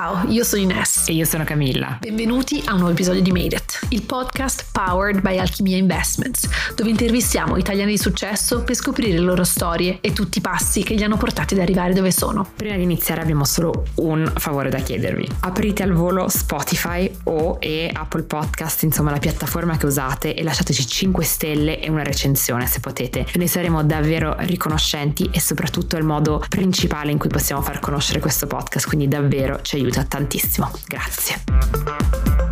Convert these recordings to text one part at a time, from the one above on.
Ciao, io sono Ines. E io sono Camilla. Benvenuti a un nuovo episodio di Made It, il podcast powered by Alchimia Investments, dove intervistiamo italiani di successo per scoprire le loro storie e tutti i passi che li hanno portati ad arrivare dove sono. Prima di iniziare abbiamo solo un favore da chiedervi. Aprite al volo Spotify o e Apple Podcast, insomma la piattaforma che usate e lasciateci 5 stelle e una recensione se potete. Ne saremo davvero riconoscenti e soprattutto è il modo principale in cui possiamo far conoscere questo podcast, quindi davvero ci aiuta tantissimo. Grazie.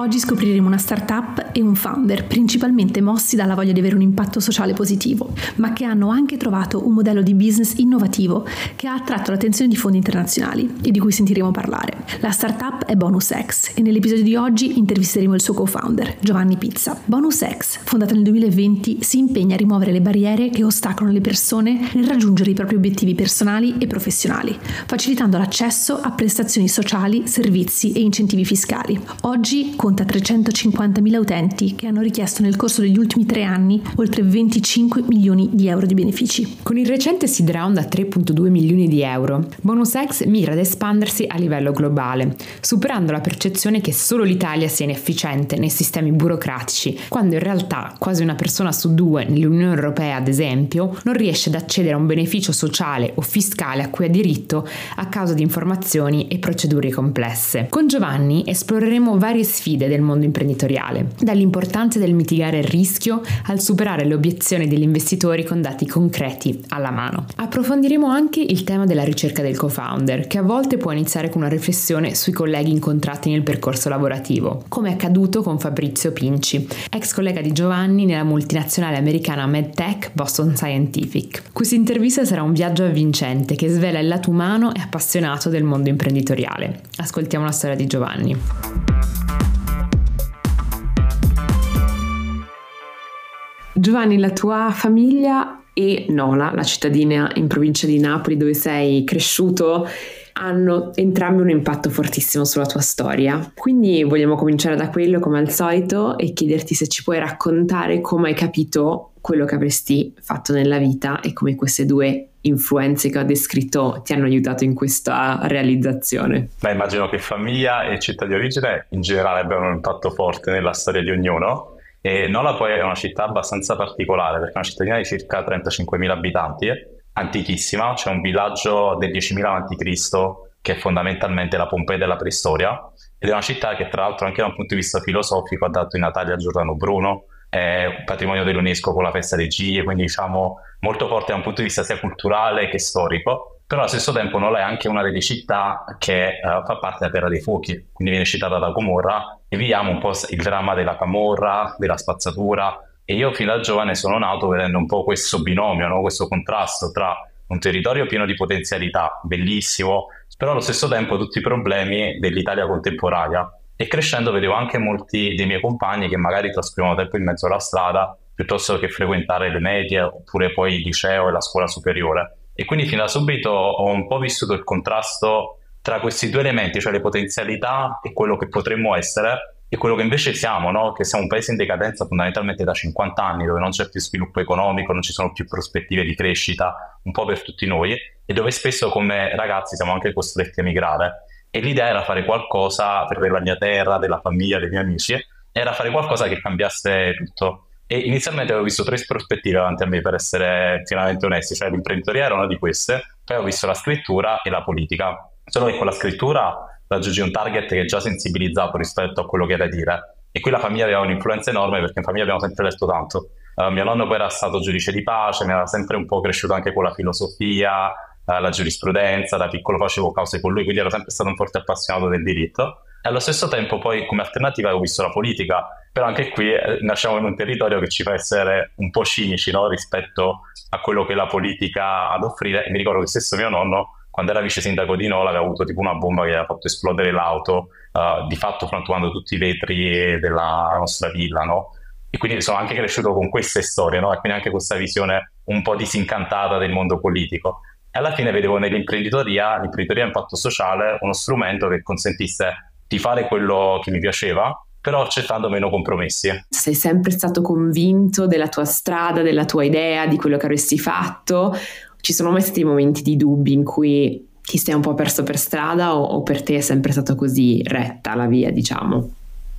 Oggi scopriremo una startup e un founder principalmente mossi dalla voglia di avere un impatto sociale positivo, ma che hanno anche trovato un modello di business innovativo che ha attratto l'attenzione di fondi internazionali e di cui sentiremo parlare. La startup è BonusX e nell'episodio di oggi intervisteremo il suo co-founder, Giovanni Pizza. BonusX, fondata nel 2020, si impegna a rimuovere le barriere che ostacolano le persone nel raggiungere i propri obiettivi personali e professionali, facilitando l'accesso a prestazioni sociali, servizi e incentivi fiscali. Oggi, con conta 350.000 utenti che hanno richiesto nel corso degli ultimi tre anni oltre 25 milioni di euro di benefici. Con il recente seed round da 3.2 milioni di euro, BonusX mira ad espandersi a livello globale, superando la percezione che solo l'Italia sia inefficiente nei sistemi burocratici, quando in realtà quasi una persona su due nell'Unione Europea, ad esempio, non riesce ad accedere a un beneficio sociale o fiscale a cui ha diritto a causa di informazioni e procedure complesse. Con Giovanni esploreremo varie sfide sfide del mondo imprenditoriale, dall'importanza del mitigare il rischio al superare le obiezioni degli investitori con dati concreti alla mano. Approfondiremo anche il tema della ricerca del co-founder, che a volte può iniziare con una riflessione sui colleghi incontrati nel percorso lavorativo, come è accaduto con Fabrizio Pinci, ex collega di Giovanni nella multinazionale americana MedTech Boston Scientific. Questa intervista sarà un viaggio avvincente che svela il lato umano e appassionato del mondo imprenditoriale. Ascoltiamo la storia di Giovanni. Giovanni, la tua famiglia e Nola, la cittadina in provincia di Napoli dove sei cresciuto, hanno entrambi un impatto fortissimo sulla tua storia. Quindi vogliamo cominciare da quello come al solito e chiederti se ci puoi raccontare come hai capito quello che avresti fatto nella vita e come queste due influenze che ho descritto ti hanno aiutato in questa realizzazione? Beh, immagino che famiglia e città di origine in generale abbiano un impatto forte nella storia di ognuno e Nola poi è una città abbastanza particolare perché è una cittadina di circa 35.000 abitanti, antichissima, c'è un villaggio del 10.000 a.C. che è fondamentalmente la Pompei della preistoria ed è una città che tra l'altro anche da un punto di vista filosofico ha dato i Natali a Giordano Bruno, è un patrimonio dell'UNESCO con la festa dei Giglie, quindi diciamo molto forte da un punto di vista sia culturale che storico però allo stesso tempo Nola è anche una delle città che uh, fa parte della Terra dei Fuochi, quindi viene citata da Gomorra e viviamo un po' il dramma della camorra, della spazzatura. E io fin da giovane sono nato vedendo un po' questo binomio, no? questo contrasto tra un territorio pieno di potenzialità, bellissimo, però allo stesso tempo tutti i problemi dell'Italia contemporanea. E crescendo vedevo anche molti dei miei compagni che magari trascorrevano tempo in mezzo alla strada piuttosto che frequentare le medie oppure poi il liceo e la scuola superiore. E quindi fin da subito ho un po' vissuto il contrasto tra questi due elementi, cioè le potenzialità e quello che potremmo essere e quello che invece siamo, no? che siamo un paese in decadenza fondamentalmente da 50 anni, dove non c'è più sviluppo economico, non ci sono più prospettive di crescita, un po' per tutti noi, e dove spesso come ragazzi siamo anche costretti a migrare. E l'idea era fare qualcosa per la mia terra, della famiglia, dei miei amici, era fare qualcosa che cambiasse tutto. E inizialmente avevo visto tre prospettive davanti a me, per essere pienamente onesti, cioè l'imprenditoria era una di queste, poi ho visto la scrittura e la politica. Solo che con la scrittura raggiungi un target che è già sensibilizzato rispetto a quello che hai da dire. E qui la famiglia aveva un'influenza enorme perché in famiglia abbiamo sempre letto tanto. Uh, mio nonno poi era stato giudice di pace, mi era sempre un po' cresciuto anche con la filosofia, uh, la giurisprudenza, da piccolo facevo cause con lui, quindi ero sempre stato un forte appassionato del diritto. E allo stesso tempo poi come alternativa avevo visto la politica, però anche qui eh, nasciamo in un territorio che ci fa essere un po' cinici no? rispetto a quello che la politica ha ad offrire. E mi ricordo che stesso mio nonno, quando era vice sindaco di Nola, aveva avuto tipo una bomba che aveva fatto esplodere l'auto, uh, di fatto frantumando tutti i vetri della nostra villa, no? E quindi sono anche cresciuto con queste storie, no? E quindi anche questa visione un po' disincantata del mondo politico. E alla fine vedevo nell'imprenditoria, l'imprenditoria a impatto sociale, uno strumento che consentisse di fare quello che mi piaceva, però accettando meno compromessi. Sei sempre stato convinto della tua strada, della tua idea, di quello che avresti fatto? Ci sono mai stati momenti di dubbi in cui ti sei un po' perso per strada o, o per te è sempre stato così retta la via, diciamo?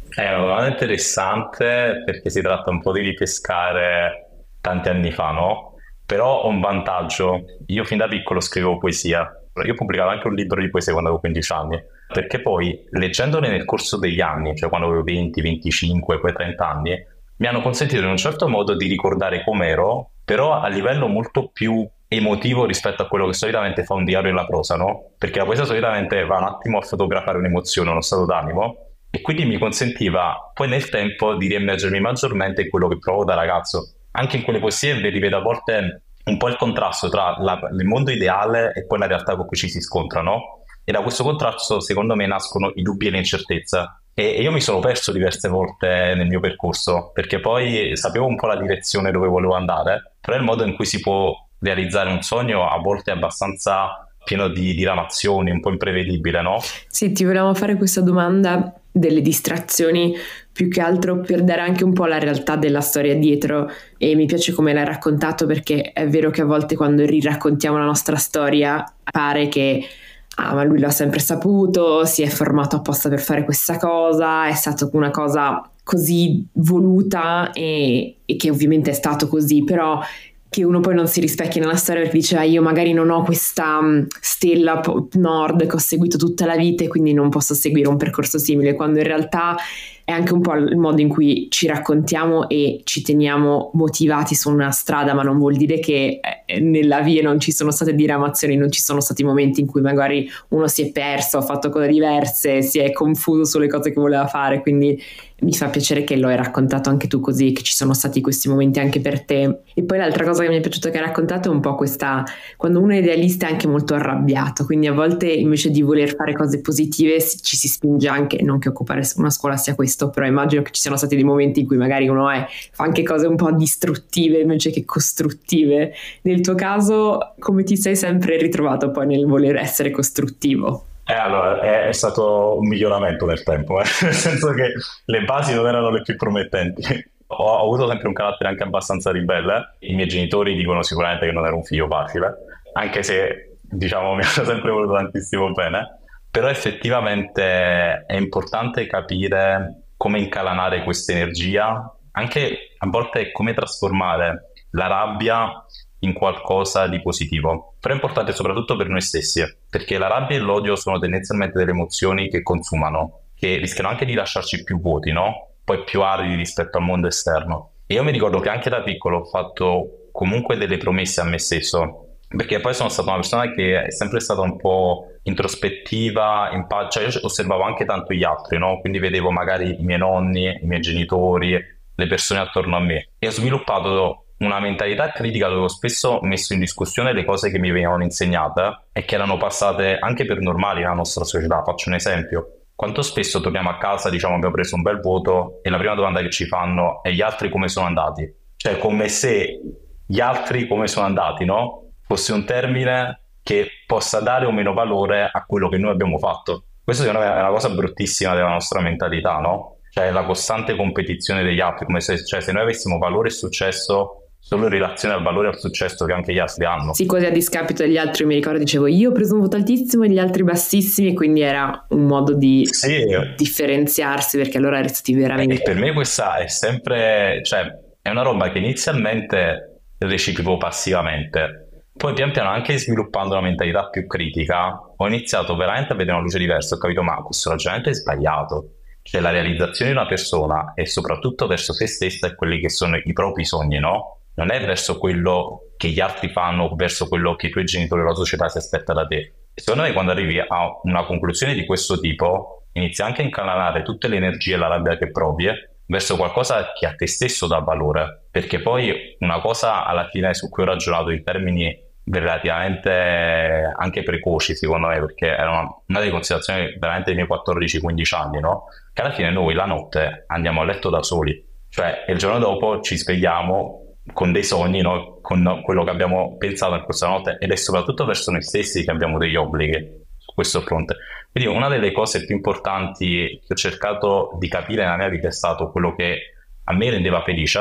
È una domanda interessante perché si tratta un po' di ripescare tanti anni fa, no? Però ho un vantaggio. Io fin da piccolo scrivevo poesia. Io ho pubblicato anche un libro di poesia quando avevo 15 anni, perché poi leggendole nel corso degli anni, cioè quando avevo 20, 25, poi 30 anni, mi hanno consentito in un certo modo di ricordare com'ero, però a livello molto più emotivo rispetto a quello che solitamente fa un diario in la prosa, no? Perché la poesia solitamente va un attimo a fotografare un'emozione, uno stato d'animo, e quindi mi consentiva poi nel tempo di riemmergermi maggiormente in quello che provo da ragazzo. Anche in quelle poesie vi rivedo a volte un po' il contrasto tra la, il mondo ideale e poi la realtà con cui ci si scontra, no? E da questo contrasto, secondo me, nascono i dubbi e le incertezze. E io mi sono perso diverse volte nel mio percorso, perché poi sapevo un po' la direzione dove volevo andare, però il modo in cui si può realizzare un sogno a volte è abbastanza pieno di diramazioni, un po' imprevedibile, no? Sì, ti volevamo fare questa domanda delle distrazioni più che altro per dare anche un po' la realtà della storia dietro e mi piace come l'hai raccontato perché è vero che a volte quando riraccontiamo la nostra storia pare che ah ma lui l'ha sempre saputo, si è formato apposta per fare questa cosa, è stata una cosa così voluta e, e che ovviamente è stato così, però che uno poi non si rispecchia nella storia perché dice ah, io magari non ho questa um, stella nord che ho seguito tutta la vita e quindi non posso seguire un percorso simile, quando in realtà è anche un po' il modo in cui ci raccontiamo e ci teniamo motivati su una strada, ma non vuol dire che eh, nella via non ci sono state diramazioni, non ci sono stati momenti in cui magari uno si è perso, ha fatto cose diverse, si è confuso sulle cose che voleva fare, quindi mi fa piacere che lo hai raccontato anche tu così, che ci sono stati questi momenti anche per te. E poi l'altra cosa che mi è piaciuta che hai raccontato è un po' questa, quando uno è idealista è anche molto arrabbiato, quindi a volte invece di voler fare cose positive ci si spinge anche, non che occupare una scuola sia questo, però immagino che ci siano stati dei momenti in cui magari uno è, fa anche cose un po' distruttive invece che costruttive. Nel tuo caso come ti sei sempre ritrovato poi nel voler essere costruttivo? Eh, allora, è, è, stato un miglioramento nel tempo, eh? nel senso che le basi non erano le più promettenti. Ho, ho, avuto sempre un carattere anche abbastanza ribelle. I miei genitori dicono sicuramente che non ero un figlio facile, anche se diciamo mi hanno sempre voluto tantissimo bene. Però effettivamente è importante capire come incalanare questa energia, anche a volte come trasformare la rabbia in qualcosa di positivo. Però è importante soprattutto per noi stessi, perché la rabbia e l'odio sono tendenzialmente delle emozioni che consumano, che rischiano anche di lasciarci più vuoti, no? Poi più aridi rispetto al mondo esterno. E io mi ricordo che anche da piccolo ho fatto comunque delle promesse a me stesso, perché poi sono stata una persona che è sempre stata un po' introspettiva, in pa- cioè io osservavo anche tanto gli altri, no? Quindi vedevo magari i miei nonni, i miei genitori, le persone attorno a me e ho sviluppato una mentalità critica dove ho spesso messo in discussione le cose che mi venivano insegnate e che erano passate anche per normali nella nostra società. Faccio un esempio. Quanto spesso torniamo a casa, diciamo abbiamo preso un bel voto e la prima domanda che ci fanno è gli altri come sono andati? Cioè come se gli altri come sono andati, no? Fosse un termine che possa dare o meno valore a quello che noi abbiamo fatto. Questo secondo me è una cosa bruttissima della nostra mentalità, no? Cioè la costante competizione degli altri, come se, cioè, se noi avessimo valore e successo solo in relazione al valore e al successo che anche gli altri hanno. Sì, quasi a discapito degli altri, mi ricordo, dicevo io ho preso un voto altissimo e gli altri bassissimi, quindi era un modo di sì. differenziarsi perché allora eri stati veramente... E per me questa è sempre, cioè è una roba che inizialmente recepivo passivamente, poi pian piano anche sviluppando una mentalità più critica ho iniziato veramente a vedere una luce diversa, ho capito ma questo ragionamento è sbagliato, cioè la realizzazione di una persona e soprattutto verso se stessa e quelli che sono i propri sogni, no? Non è verso quello che gli altri fanno, verso quello che i tuoi genitori o la società si aspetta da te. E secondo me quando arrivi a una conclusione di questo tipo, inizi anche a incanalare tutte le energie e la rabbia che provi eh, verso qualcosa che a te stesso dà valore. Perché poi una cosa alla fine su cui ho ragionato in termini relativamente anche precoci secondo me perché era una, una delle considerazioni veramente dei miei 14-15 anni no? che alla fine noi la notte andiamo a letto da soli cioè il giorno dopo ci svegliamo con dei sogni, no? con quello che abbiamo pensato in questa notte ed è soprattutto verso noi stessi che abbiamo degli obblighi su questo fronte. Quindi una delle cose più importanti che ho cercato di capire nella mia vita è stato quello che a me rendeva felice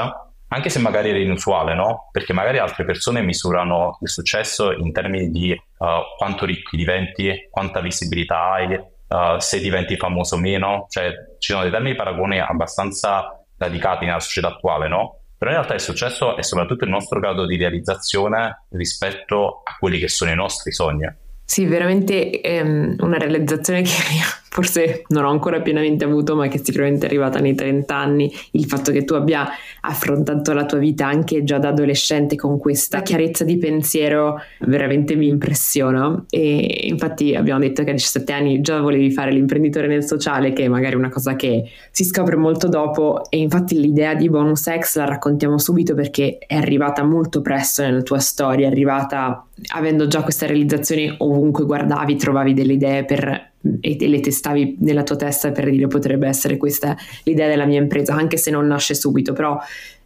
anche se magari era inusuale, no? Perché magari altre persone misurano il successo in termini di uh, quanto ricchi diventi, quanta visibilità hai, uh, se diventi famoso o meno, cioè ci sono dei termini di paragone abbastanza radicati nella società attuale, no? Però in realtà il successo è soprattutto il nostro grado di realizzazione rispetto a quelli che sono i nostri sogni. Sì, veramente ehm, una realizzazione che forse non ho ancora pienamente avuto, ma che sicuramente è arrivata nei 30 anni, il fatto che tu abbia affrontato la tua vita anche già da adolescente con questa chiarezza di pensiero veramente mi impressiona. E infatti abbiamo detto che a 17 anni già volevi fare l'imprenditore nel sociale, che è magari una cosa che si scopre molto dopo, e infatti l'idea di bonus X la raccontiamo subito perché è arrivata molto presto nella tua storia, è arrivata avendo già questa realizzazione ovunque guardavi, trovavi delle idee per, e, e, le testavi nella tua testa per dire potrebbe essere questa l'idea della mia impresa, anche se non nasce subito, però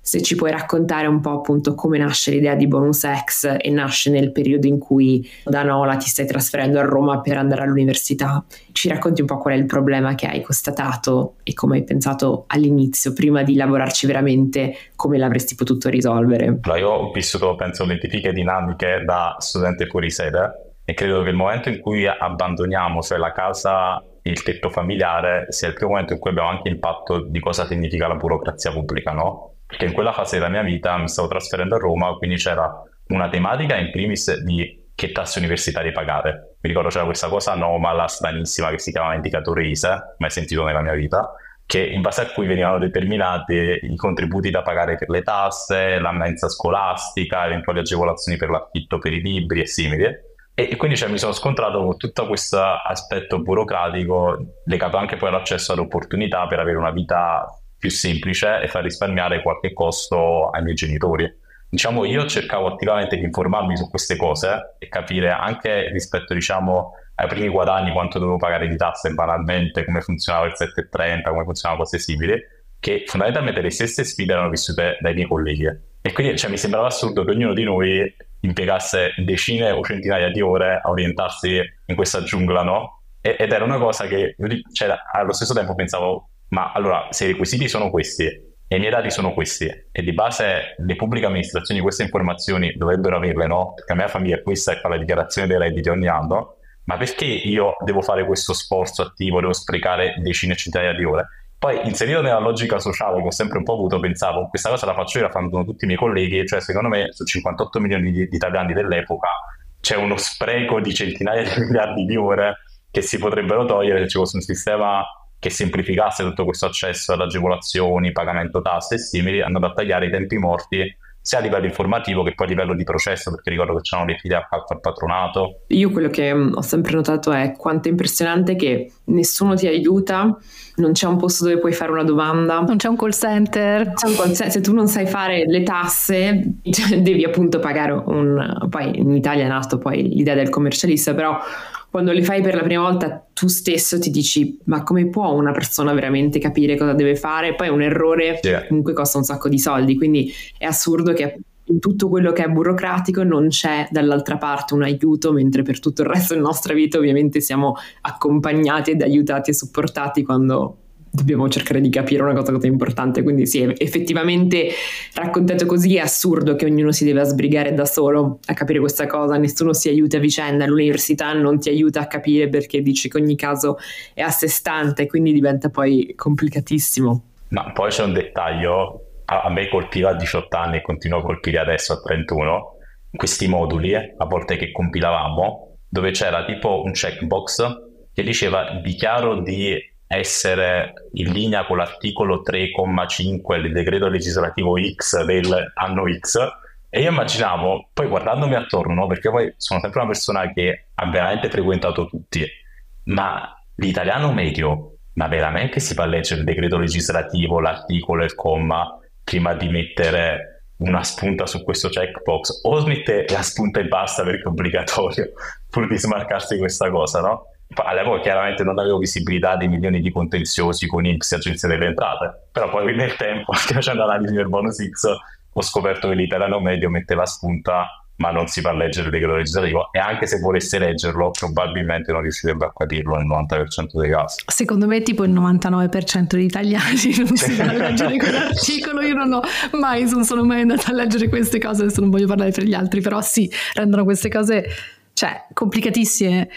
se ci puoi raccontare un po' appunto come nasce l'idea di Bonus X e nasce nel periodo in cui da Nola ti stai trasferendo a Roma per andare all'università, ci racconti un po' qual è il problema che hai constatato e come hai pensato all'inizio, prima di lavorarci veramente, come l'avresti potuto risolvere? Io ho vissuto, penso, lentifiche dinamiche da studente fuori sede e credo che il momento in cui abbandoniamo, cioè la casa il tetto familiare sia il primo momento in cui abbiamo anche impatto di cosa significa la burocrazia pubblica, no? perché in quella fase della mia vita mi stavo trasferendo a Roma, quindi c'era una tematica in primis di che tasse universitarie pagare. Mi ricordo c'era questa cosa anomala, stranissima, che si chiamava indicatore ISE, mai sentito nella mia vita, che in base a cui venivano determinati i contributi da pagare per le tasse, la mensa scolastica, eventuali agevolazioni per l'affitto per i libri e simili. E, quindi cioè, mi sono scontrato con tutto questo aspetto burocratico legato anche poi all'accesso alle opportunità per avere una vita più semplice e far risparmiare qualche costo ai miei genitori. Diciamo, io cercavo attivamente di informarmi su queste cose e capire anche rispetto, diciamo, ai primi guadagni quanto dovevo pagare di tasse banalmente, come funzionava il 730, come funzionavano cose simili, che fondamentalmente le stesse sfide erano vissute dai miei colleghi. E quindi cioè, mi sembrava assurdo che ognuno di noi impiegasse decine o centinaia di ore a orientarsi in questa giungla, no? ed era una cosa che cioè, allo stesso tempo pensavo ma allora se i requisiti sono questi e i miei dati sono questi e di base le pubbliche amministrazioni queste informazioni dovrebbero averle, no? Perché la mia famiglia è questa e fa la dichiarazione dei redditi ogni anno, ma perché io devo fare questo sforzo attivo, devo sprecare decine e centinaia di ore? Poi inserito nella logica sociale che ho sempre un po' avuto, pensavo questa cosa la faccio io, la fanno tutti i miei colleghi, cioè secondo me su 58 milioni di, di italiani dell'epoca c'è uno spreco di centinaia di miliardi di ore che si potrebbero togliere se ci fosse un sistema che semplificasse tutto questo accesso ad agevolazioni, pagamento tasse e simili, andando a tagliare i tempi morti sia a livello informativo che poi a livello di processo, perché ricordo che c'erano le file al patronato. Io quello che mm, ho sempre notato è quanto è impressionante che nessuno ti aiuta, non c'è un posto dove puoi fare una domanda. Non c'è un call center. Un call center. Se tu non sai fare le tasse, cioè, devi appunto pagare un... Poi in Italia è nato poi l'idea del commercialista, però quando le fai per la prima volta tu stesso ti dici ma come può una persona veramente capire cosa deve fare? Poi un errore yeah. comunque costa un sacco di soldi, quindi è assurdo che in tutto quello che è burocratico non c'è dall'altra parte un aiuto, mentre per tutto il resto della nostra vita ovviamente siamo accompagnati ed aiutati e supportati quando dobbiamo cercare di capire una cosa così importante. Quindi sì, effettivamente raccontato così è assurdo che ognuno si debba sbrigare da solo a capire questa cosa, nessuno si aiuta a vicenda, l'università non ti aiuta a capire perché dici che ogni caso è a sé stante, quindi diventa poi complicatissimo. Ma poi c'è un dettaglio, a me colpiva a 18 anni e continua a colpire adesso a 31, questi moduli, a volte che compilavamo, dove c'era tipo un checkbox che diceva dichiaro di essere in linea con l'articolo 3,5 del decreto legislativo X del anno X. E io immaginavo, poi guardandomi attorno, perché poi sono sempre una persona che ha veramente frequentato tutti, ma l'italiano medio, ma veramente si fa leggere il decreto legislativo, l'articolo e il comma prima di mettere una spunta su questo checkbox o smette la spunta e basta perché è obbligatorio pur di smarcarsi questa cosa, no? All'epoca chiaramente non avevo visibilità dei milioni di contenziosi con X e Agenzia delle Entrate, però poi nel tempo, anche facendo analisi del bonus X, ho scoperto che l'italiano medio metteva spunta ma non si fa leggere il decreto legislativo e anche se volesse leggerlo probabilmente non riuscirebbe a capirlo nel 90% dei casi. Secondo me tipo il 99% degli italiani non si sa leggere quell'articolo, io non ho mai, non sono mai andata a leggere queste cose, adesso non voglio parlare per gli altri, però sì, rendono queste cose cioè, complicatissime.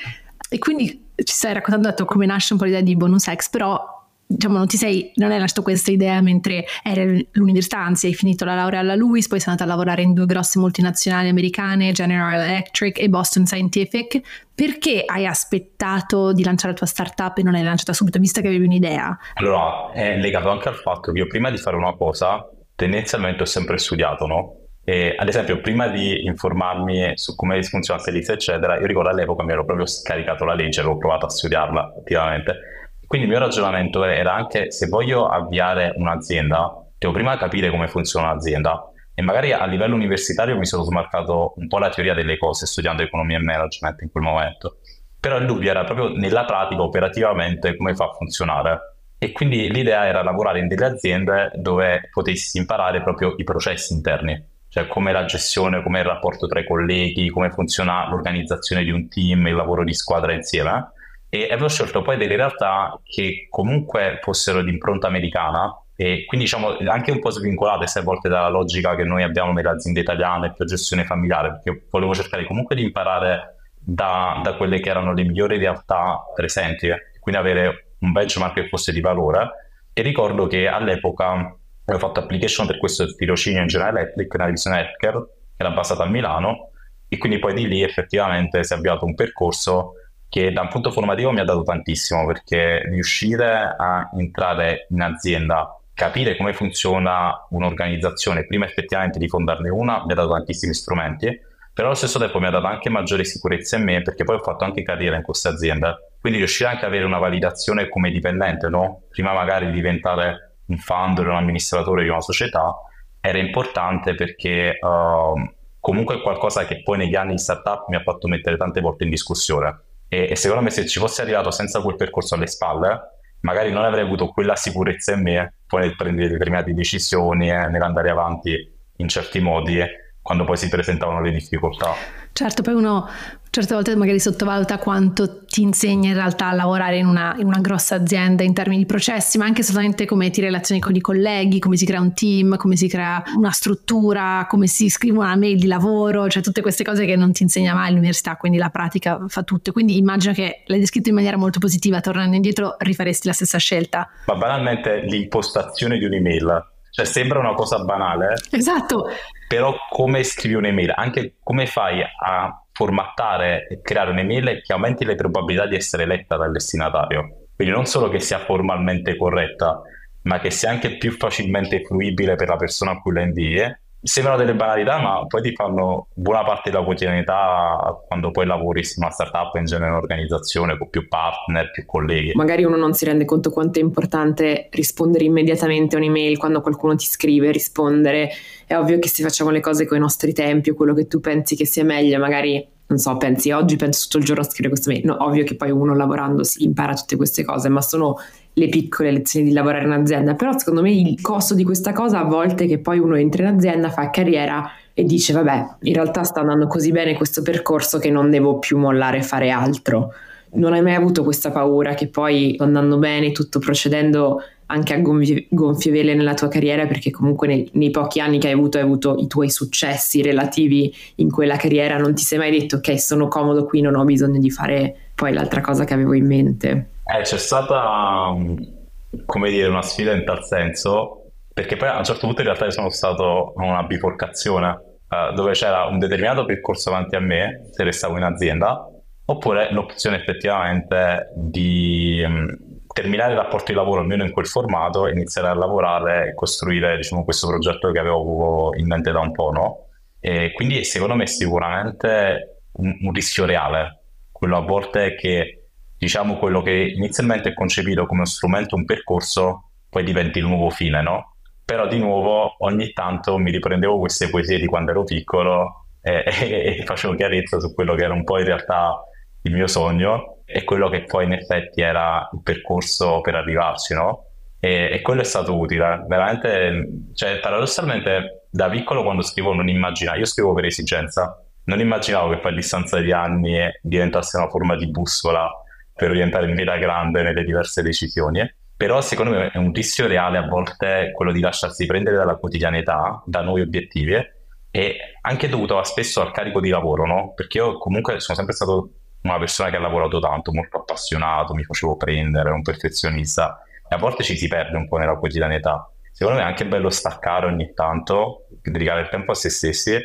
E quindi ci stai raccontando detto, come nasce un po' l'idea di bonus X, però diciamo, non ti sei, non hai lasciato questa idea mentre eri all'università, anzi hai finito la laurea alla LUIS, poi sei andata a lavorare in due grosse multinazionali americane, General Electric e Boston Scientific. Perché hai aspettato di lanciare la tua startup e non hai lanciata subito, visto che avevi un'idea? Allora, è legato anche al fatto che io prima di fare una cosa, tendenzialmente ho sempre studiato, no? E, ad esempio, prima di informarmi su come funziona Felix, eccetera, io ricordo all'epoca mi ero proprio scaricato la legge, avevo provato a studiarla attivamente quindi il mio ragionamento era anche se voglio avviare un'azienda, devo prima capire come funziona un'azienda e magari a livello universitario mi sono smarcato un po' la teoria delle cose studiando economia e management in quel momento. Però il dubbio era proprio nella pratica, operativamente, come fa a funzionare. E quindi l'idea era lavorare in delle aziende dove potessi imparare proprio i processi interni, cioè come la gestione, come il rapporto tra i colleghi, come funziona l'organizzazione di un team, il lavoro di squadra insieme e avevo scelto poi delle realtà che comunque fossero di impronta americana e quindi diciamo anche un po' svincolate se a volte dalla logica che noi abbiamo nelle aziende italiane per gestione familiare perché volevo cercare comunque di imparare da, da quelle che erano le migliori realtà presenti quindi avere un benchmark che fosse di valore. E ricordo che all'epoca avevo fatto application per questo tirocinio in General Electric nella divisione che era basata a Milano e quindi poi di lì effettivamente si è avviato un percorso che da un punto formativo mi ha dato tantissimo perché riuscire a entrare in azienda, capire come funziona un'organizzazione, prima effettivamente di fondarne una, mi ha dato tantissimi strumenti, però allo stesso tempo mi ha dato anche maggiore sicurezza in me perché poi ho fatto anche carriera in queste aziende. Quindi riuscire anche ad avere una validazione come dipendente, no? Prima magari di diventare un founder, un amministratore di una società, era importante perché uh, comunque è qualcosa che poi negli anni di startup mi ha fatto mettere tante volte in discussione e, e, secondo me se ci fossi arrivato senza quel percorso alle spalle, magari non avrei avuto quella sicurezza in me poi nel prendere determinate decisioni, eh, nell'andare avanti in certi modi, quando poi si presentavano le difficoltà. Certo, poi uno certe volte magari sottovaluta quanto ti insegna in realtà a lavorare in una, in una, grossa azienda in termini di processi, ma anche solamente come ti relazioni con i colleghi, come si crea un team, come si crea una struttura, come si scrive una mail di lavoro, cioè tutte queste cose che non ti insegna mai all'università, quindi la pratica fa tutto. Quindi immagino che l'hai descritto in maniera molto positiva, tornando indietro rifaresti la stessa scelta. Ma banalmente l'impostazione di un'email cioè sembra una cosa banale. Esatto. Però come scrivi un'email, anche come fai a formattare e creare un'email che aumenti le probabilità di essere letta dal destinatario. Quindi non solo che sia formalmente corretta, ma che sia anche più facilmente fruibile per la persona a cui la invii sembrano delle banalità, ma poi ti fanno buona parte della quotidianità quando poi lavori in una startup, in genere un'organizzazione con più partner, più colleghi. Magari uno non si rende conto quanto è importante rispondere immediatamente a un'email quando qualcuno ti scrive, rispondere. È ovvio che se facciamo le cose con i nostri tempi o quello che tu pensi che sia meglio, magari non so, pensi oggi penso tutto il giorno a scrivere queste mail. No, ovvio che poi uno lavorando si impara tutte queste cose, ma sono le piccole lezioni di lavorare in azienda, però secondo me il costo di questa cosa a volte che poi uno entra in azienda, fa carriera e dice vabbè, in realtà sta andando così bene questo percorso che non devo più mollare e fare altro. Non hai mai avuto questa paura che poi andando bene, tutto procedendo anche a gonfie, vele nella tua carriera perché comunque nei, nei, pochi anni che hai avuto hai avuto i tuoi successi relativi in quella carriera non ti sei mai detto ok sono comodo qui non ho bisogno di fare poi l'altra cosa che avevo in mente eh, c'è stata, mm, come dire, una sfida in tal senso, perché poi a un certo punto in realtà io sono stato a una biforcazione, eh, dove c'era un determinato percorso avanti a me, se restavo in azienda, oppure l'opzione effettivamente di mm, terminare il rapporto di lavoro almeno in quel formato, iniziare a lavorare e costruire diciamo, questo progetto che avevo in mente da un po', no? E quindi secondo me è sicuramente un, un rischio reale, quello a volte che diciamo quello che inizialmente è concepito come uno strumento, un percorso, poi diventi il nuovo fine, no? Però di nuovo ogni tanto mi riprendevo queste poesie di quando ero piccolo e, e, e facevo chiarezza su quello che era un po' in realtà il mio sogno e quello che poi in effetti era il percorso per arrivarci, no? E, e quello è stato utile, veramente, cioè paradossalmente da piccolo quando scrivo non immagina, io scrivo per esigenza, non immaginavo che poi a distanza di anni diventasse una forma di bussola per orientare in vita grande nelle diverse decisioni. Però secondo me è un rischio reale a volte quello di lasciarsi prendere dalla quotidianità, da nuovi obiettivi e anche dovuto spesso al carico di lavoro, no? Perché io comunque sono sempre stato una persona che ha lavorato tanto, molto appassionato, mi facevo prendere, un perfezionista e a volte ci si perde un po' nella quotidianità. Secondo me è anche bello staccare ogni tanto, dedicare il tempo a se stessi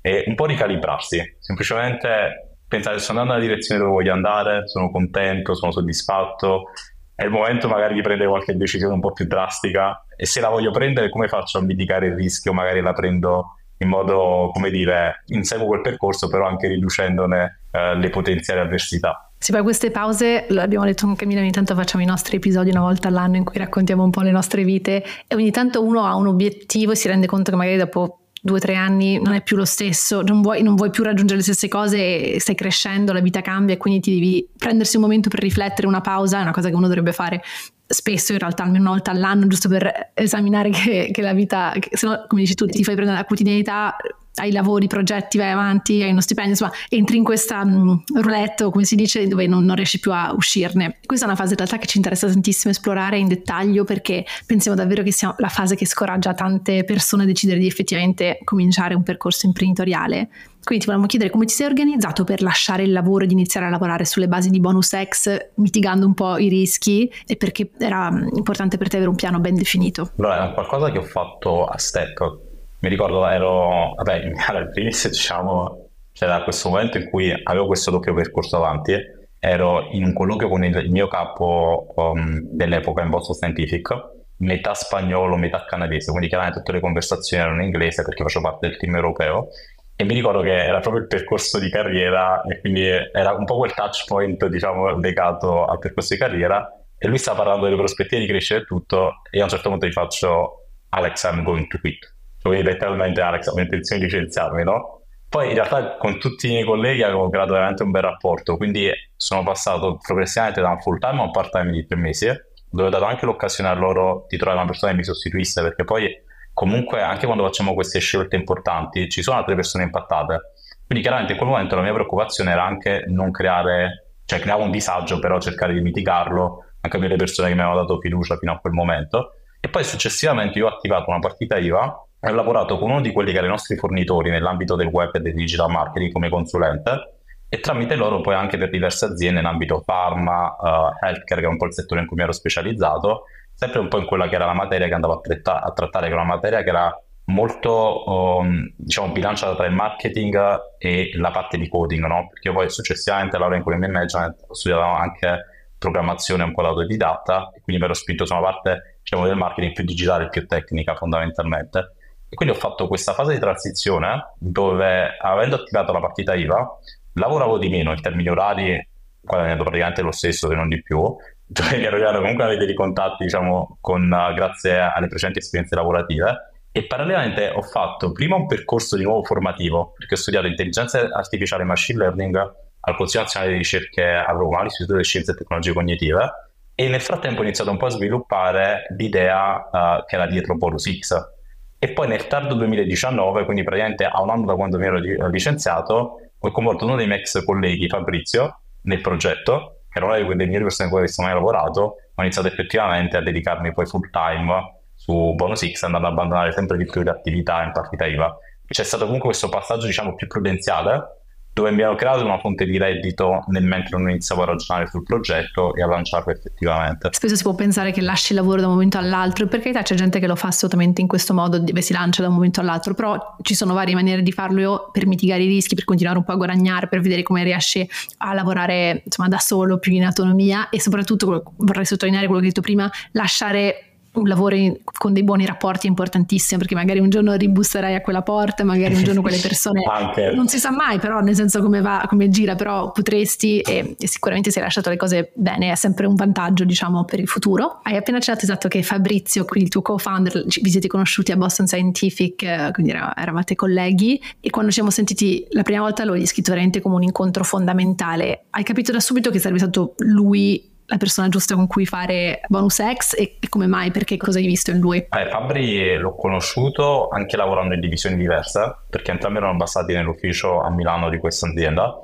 e un po' ricalibrarsi, semplicemente pensare sto andando nella direzione dove voglio andare, sono contento, sono soddisfatto, è il momento magari di prendere qualche decisione un po' più drastica e se la voglio prendere come faccio a mitigare il rischio, magari la prendo in modo, come dire, inseguo quel percorso però anche riducendone eh, le potenziali avversità. Sì, poi queste pause, l'abbiamo detto anche Mila, ogni tanto facciamo i nostri episodi una volta all'anno in cui raccontiamo un po' le nostre vite e ogni tanto uno ha un obiettivo e si rende conto che magari dopo due o tre anni non è più lo stesso, non vuoi, non vuoi, più raggiungere le stesse cose stai crescendo, la vita cambia e quindi ti devi prendersi un momento per riflettere, una pausa, è una cosa che uno dovrebbe fare spesso in realtà almeno una volta all'anno giusto per esaminare che, che la vita, che, se no come dici tu ti fai prendere la quotidianità hai lavori, progetti, vai avanti, hai uno stipendio, insomma, entri in questa um, roulette, come si dice, dove non, non, riesci più a uscirne. Questa è una fase in realtà che ci interessa tantissimo esplorare in dettaglio perché pensiamo davvero che sia la fase che scoraggia tante persone a decidere di effettivamente cominciare un percorso imprenditoriale. Quindi ti volevamo chiedere come ti sei organizzato per lasciare il lavoro ed iniziare a lavorare sulle basi di bonus X, mitigando un po' i rischi e perché era importante per te avere un piano ben definito? Allora, è qualcosa che ho fatto a step mi ricordo ero, vabbè, in al primis diciamo, c'era questo momento in cui avevo questo doppio percorso avanti, ero in un colloquio con il, mio capo um, dell'epoca in Boston Scientific, metà spagnolo, metà canadese, quindi chiaramente tutte le conversazioni erano in inglese perché facevo parte del team europeo e mi ricordo che era proprio il percorso di carriera e quindi era un po' quel touch point diciamo legato al percorso di carriera e lui sta parlando delle prospettive di crescere e tutto e a un certo punto gli faccio Alex I'm going to quit lui letteralmente Alex ha intenzione di licenziarmi, no? Poi in realtà con tutti i miei colleghi avevo creato veramente un bel rapporto, quindi sono passato progressivamente da un full time a un part time di tre mesi, dove ho dato anche l'occasione a loro di trovare una persona che mi sostituisse, perché poi comunque anche quando facciamo queste scelte importanti ci sono altre persone impattate. Quindi chiaramente in quel momento la mia preoccupazione era anche non creare, cioè creavo un disagio, però cercare di mitigarlo anche per le persone che mi avevano dato fiducia fino a quel momento. E poi successivamente io ho attivato una partita IVA ho lavorato con uno di quelli che erano i nostri fornitori nell'ambito del web e del digital marketing come consulente e tramite loro poi anche per diverse aziende in ambito pharma, uh, healthcare, che è un po' il settore in cui mi ero specializzato, sempre un po' in quella che era la materia che andavo a, tratta- a trattare, che era una materia che era molto um, diciamo bilanciata tra il marketing e la parte di coding, no? Perché poi successivamente laurea in economia management ho anche programmazione un po' da autodidatta e quindi mi ero spinto su una parte diciamo, del marketing più digitale, più tecnica fondamentalmente. E quindi ho fatto questa fase di transizione dove, avendo attivato la partita IVA, lavoravo di meno in termini orari, guadagnando praticamente lo stesso, se non di più, dove mi ero creato comunque una rete di contatti, diciamo, con, grazie alle precedenti esperienze lavorative. E parallelamente ho fatto prima un percorso di nuovo formativo, perché ho studiato intelligenza artificiale e machine learning al Consiglio Nazionale di Ricerche a Roma, all'Istituto delle Scienze e Tecnologie Cognitive, e nel frattempo ho iniziato un po' a sviluppare l'idea uh, che era dietro Bonus X, e poi nel tardo 2019, quindi praticamente a un anno da quando mi ero licenziato, ho coinvolto uno dei miei ex colleghi, Fabrizio, nel progetto, che era una delle migliori persone con cui ho mai lavorato, ho iniziato effettivamente a dedicarmi poi full time su Bonus X, andando ad abbandonare sempre di più le attività in partita IVA. C'è stato comunque questo passaggio, diciamo, più prudenziale, dove ero creato una fonte di reddito nel mentre non iniziavo a ragionare sul progetto e a lanciarlo effettivamente. Spesso si può pensare che lasci il lavoro da un momento all'altro per carità c'è gente che lo fa assolutamente in questo modo, dove si lancia da un momento all'altro, però ci sono varie maniere di farlo per mitigare i rischi, per continuare un po' a guadagnare, per vedere come riesci a lavorare insomma, da solo, più in autonomia e soprattutto vorrei sottolineare quello che hai detto prima, lasciare un lavoro in, con dei buoni rapporti è importantissimo perché magari un giorno ribusserai a quella porta, magari un giorno quelle persone non si sa mai, però nel senso come va, come gira, però potresti e, e, sicuramente se hai lasciato le cose bene, è sempre un vantaggio diciamo per il futuro. Hai appena accennato esatto che Fabrizio, il tuo co-founder, vi siete conosciuti a Boston Scientific, eh, quindi eravate colleghi e quando ci siamo sentiti la prima volta l'ho descritto veramente come un incontro fondamentale. Hai capito da subito che sarebbe stato lui la persona giusta con cui fare bonus X e, e come mai, perché cosa hai visto in lui? Eh, Fabri l'ho conosciuto anche lavorando in divisioni diverse, perché entrambi erano basati nell'ufficio a Milano di questa azienda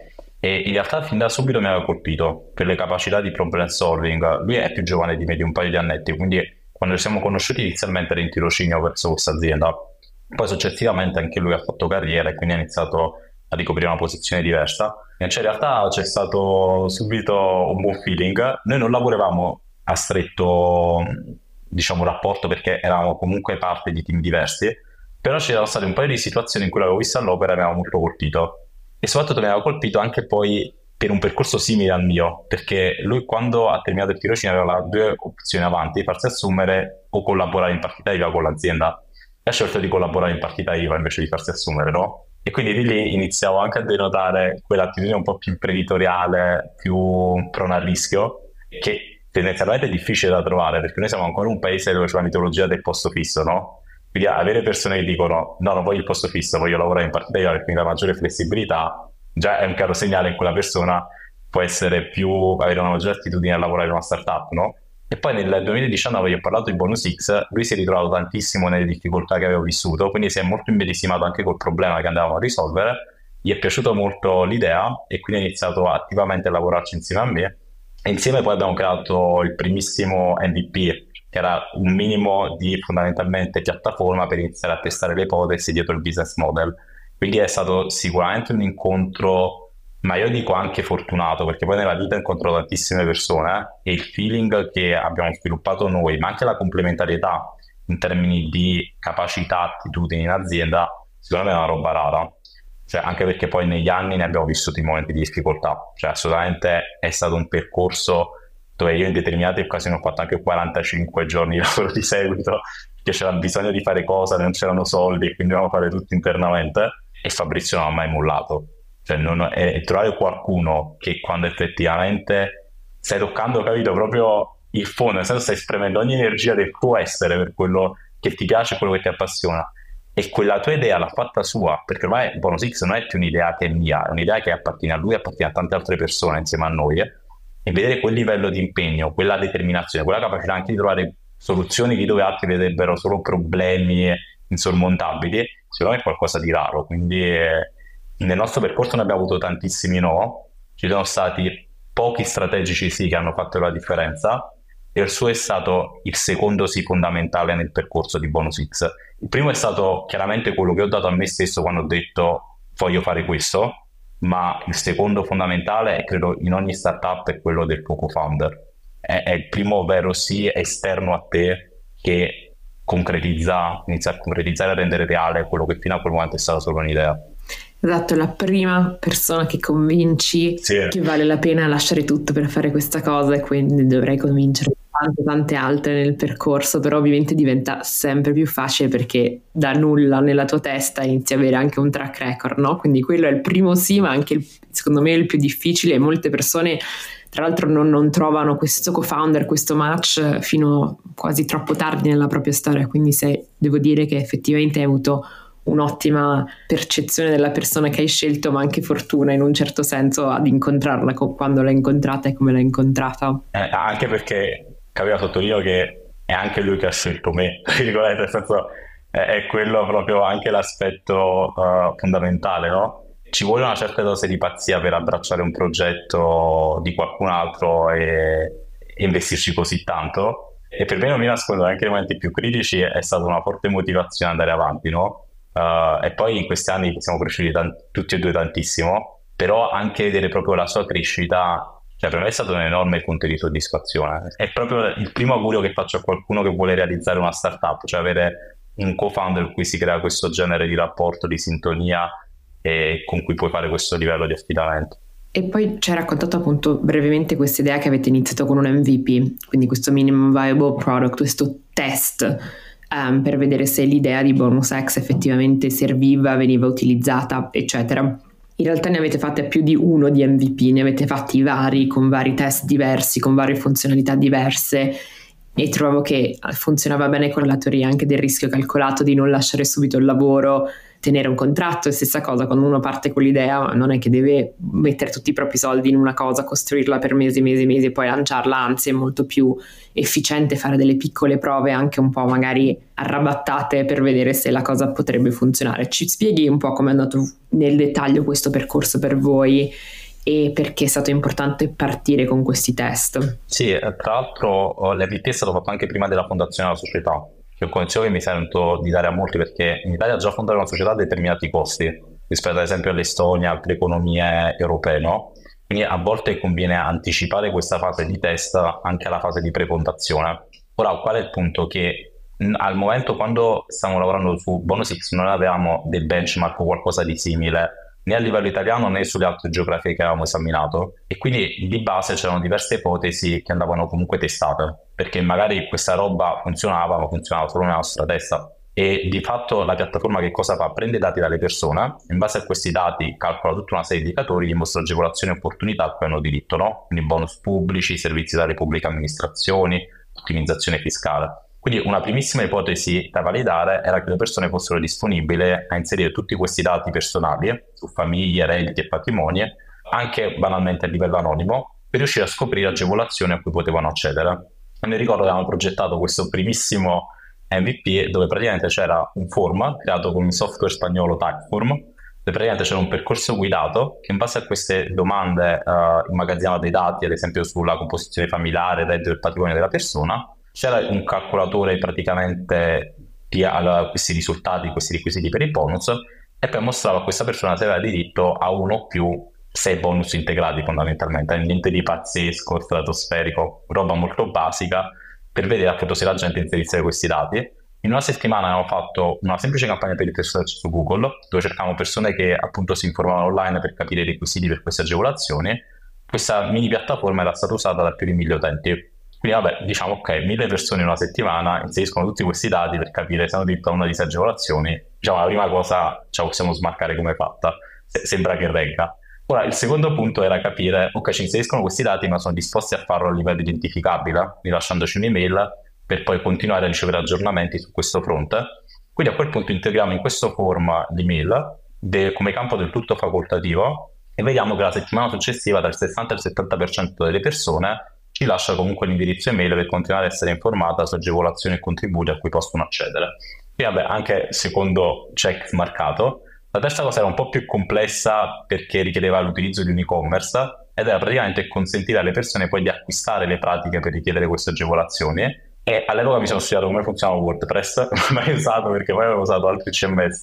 e in realtà fin da subito mi aveva colpito per le capacità di problem solving. Lui è più giovane di me di un paio di annetti, quindi quando ci siamo conosciuti inizialmente era in tirocinio verso questa azienda. Poi successivamente anche lui ha fatto carriera e quindi ha iniziato a ricoprire una posizione diversa. Cioè, in realtà c'è stato subito un buon feeling. Noi non lavoravamo a stretto diciamo, rapporto perché eravamo comunque parte di team diversi, però c'erano state un paio di situazioni in cui l'avevo visto all'opera e mi aveva molto colpito. E soprattutto mi aveva colpito anche poi per un percorso simile al mio, perché lui quando ha terminato il tirocinio aveva due opzioni avanti, farsi assumere o collaborare in partita IVA con l'azienda. E ha scelto di collaborare in partita IVA invece di farsi assumere, no? E quindi di lì iniziavo anche a denotare quell'attitudine un po' più imprenditoriale, più prona al rischio, che tendenzialmente è difficile da trovare, perché noi siamo ancora un paese dove c'è la mitologia del posto fisso, no? Quindi avere persone che dicono no, non voglio il posto fisso, voglio lavorare in partita IVA perché mi dà maggiore flessibilità, già è un chiaro segnale in cui la persona può essere più, avere una maggiore attitudine a lavorare in una startup, no? E poi nel 2019 io ho parlato di Bonus X, lui si è ritrovato tantissimo nelle difficoltà che avevo vissuto, quindi si è molto immedesimato anche col problema che andavamo a risolvere, gli è piaciuta molto l'idea e quindi ha iniziato attivamente a lavorarci insieme a me e insieme poi abbiamo creato il primissimo MVP, che era un minimo di fondamentalmente piattaforma per iniziare a testare le ipotesi dietro il business model. Quindi è stato sicuramente un incontro ma io dico anche fortunato perché poi nella vita incontro tantissime persone e il feeling che abbiamo sviluppato noi, ma anche la complementarietà in termini di capacità, attitudini in azienda, secondo me è una roba rara. Cioè, anche perché poi negli anni ne abbiamo vissuti momenti di difficoltà, cioè assolutamente è stato un percorso dove io in determinate occasioni ho fatto anche 45 giorni di lavoro di seguito perché c'era bisogno di fare cose, non c'erano soldi quindi dovevamo fare tutto internamente e Fabrizio non ha mai mollato cioè, non, è, è trovare qualcuno che quando effettivamente stai toccando, capito, proprio il fondo, nel senso stai esprimendo ogni energia del tuo essere per quello che ti piace, quello che ti appassiona. E quella tua idea l'ha fatta sua, perché ormai Bonus X non è più un'idea che è mia, è un'idea che appartiene a lui, appartiene a tante altre persone insieme a noi. Eh? E vedere quel livello di impegno, quella determinazione, quella capacità anche di trovare soluzioni lì dove altri vedrebbero solo problemi insormontabili, secondo me è qualcosa di raro. Quindi eh, nel nostro percorso ne abbiamo avuto tantissimi no, ci sono stati pochi strategici sì che hanno fatto la differenza e il suo è stato il secondo sì fondamentale nel percorso di Bonus X. Il primo è stato chiaramente quello che ho dato a me stesso quando ho detto voglio fare questo, ma il secondo fondamentale è credo in ogni startup è quello del tuo co-founder. È, è il primo vero sì esterno a te che concretizza, inizia a concretizzare e a rendere reale quello che fino a quel momento è stata solo un'idea. Esatto, la prima persona che convinci sì. che vale la pena lasciare tutto per fare questa cosa e quindi dovrei convincere tante tante altre nel percorso, però ovviamente diventa sempre più facile perché da nulla nella tua testa inizi a avere anche un track record, no? Quindi quello è il primo sì, ma anche il, secondo me il più difficile e molte persone tra l'altro non, non, trovano questo co-founder, questo match fino quasi troppo tardi nella propria storia, quindi se, devo dire che effettivamente hai avuto un'ottima percezione della persona che hai scelto, ma anche fortuna in un certo senso ad incontrarla quando l'hai incontrata e come l'hai incontrata. Eh, anche perché capiva sottolineo che è anche lui che ha scelto me, nel senso è, è quello proprio anche l'aspetto uh, fondamentale, no? Ci vuole una certa dose di pazzia per abbracciare un progetto di qualcun altro e, e investirci così tanto. E per me non mi nascondo anche nei momenti più critici è stata una forte motivazione andare avanti, no? Uh, e poi in questi anni siamo cresciuti tant- tutti e due tantissimo, però anche vedere proprio la sua crescita, cioè per me è stato un enorme punto di soddisfazione. È proprio il primo augurio che faccio a qualcuno che vuole realizzare una startup, cioè avere un co-founder con cui si crea questo genere di rapporto, di sintonia e con cui puoi fare questo livello di affidamento. E poi ci hai raccontato appunto brevemente questa idea che avete iniziato con un MVP, quindi questo minimum viable product, questo test um, per vedere se l'idea di bonus X effettivamente serviva, veniva utilizzata, eccetera. In realtà ne avete fatte più di uno di MVP, ne avete fatti vari con vari test diversi, con varie funzionalità diverse e trovavo che funzionava bene con la teoria anche del rischio calcolato di non lasciare subito il lavoro tenere un contratto e stessa cosa quando uno parte con l'idea non è che deve mettere tutti i propri soldi in una cosa, costruirla per mesi mesi mesi e poi lanciarla, anzi è molto più efficiente fare delle piccole prove anche un po' magari arrabattate per vedere se la cosa potrebbe funzionare. Ci spieghi un po' come è andato nel dettaglio questo percorso per voi e perché è stato importante partire con questi test? Sì, tra l'altro l'MVP è stato fatto anche prima della fondazione della società che che mi sento di dare a molti perché in Italia già fondare una società ha determinati costi rispetto ad esempio all'Estonia, altre economie europee, no? Quindi a volte conviene anticipare questa fase di test anche alla fase di prefondazione. Ora, qual è il punto? Che al momento quando stiamo lavorando su Bonus X non avevamo del benchmark o qualcosa di simile né a livello italiano né sulle altre geografie che avevamo esaminato e quindi di base c'erano diverse ipotesi che andavano comunque testate perché magari questa roba funzionava ma funzionava solo nella nostra testa e di fatto la piattaforma che cosa fa? Prende dati dalle persone, in base a questi dati calcola tutta una serie di indicatori, gli mostra agevolazioni e opportunità a cui hanno diritto, no? quindi bonus pubblici, servizi dalle pubbliche amministrazioni, ottimizzazione fiscale. Quindi una primissima ipotesi da validare era che le persone fossero disponibili a inserire tutti questi dati personali su famiglie, redditi e patrimoni, anche banalmente a livello anonimo, per riuscire a scoprire agevolazioni a cui potevano accedere. E mi ricordo che avevamo progettato questo primissimo MVP dove praticamente c'era un form creato con un software spagnolo Tagform, dove praticamente c'era un percorso guidato che in base a queste domande uh, immagazzinava dei dati, ad esempio sulla composizione familiare, reddito e patrimonio della persona, c'era un calcolatore praticamente di a, questi risultati, questi requisiti per il bonus e poi mostrava a questa persona se aveva diritto a uno o più sei bonus integrati fondamentalmente, niente di pazzesco, stratosferico, roba molto basica per vedere appunto se la gente inserisse questi dati. In una settimana abbiamo fatto una semplice campagna per il test su Google, dove cercavamo persone che appunto si informavano online per capire i requisiti per queste agevolazioni. Questa mini piattaforma era stata usata da più di mille utenti. Quindi vabbè, diciamo ok, mille persone in una settimana inseriscono tutti questi dati per capire se hanno diritto a una di queste agevolazioni. Diciamo la prima cosa ce la possiamo smarcare come fatta, se- sembra che regga. Ora, il secondo punto era capire, ok, ci inseriscono questi dati ma sono disposti a farlo a livello identificabile, rilasciandoci un'email per poi continuare a ricevere aggiornamenti su questo fronte. Quindi a quel punto integriamo in questo form l'email de- come campo del tutto facoltativo e vediamo che la settimana successiva dal 60 al 70% delle persone ci lascia comunque l'indirizzo email per continuare ad essere informata su agevolazioni e contributi a cui possono accedere. E vabbè, anche secondo check marcato. La terza cosa era un po' più complessa perché richiedeva l'utilizzo di un e-commerce ed era praticamente consentire alle persone poi di acquistare le pratiche per richiedere queste agevolazioni e all'epoca mi sono studiato come funzionava WordPress, non ho mai usato perché poi avevo usato altri CMS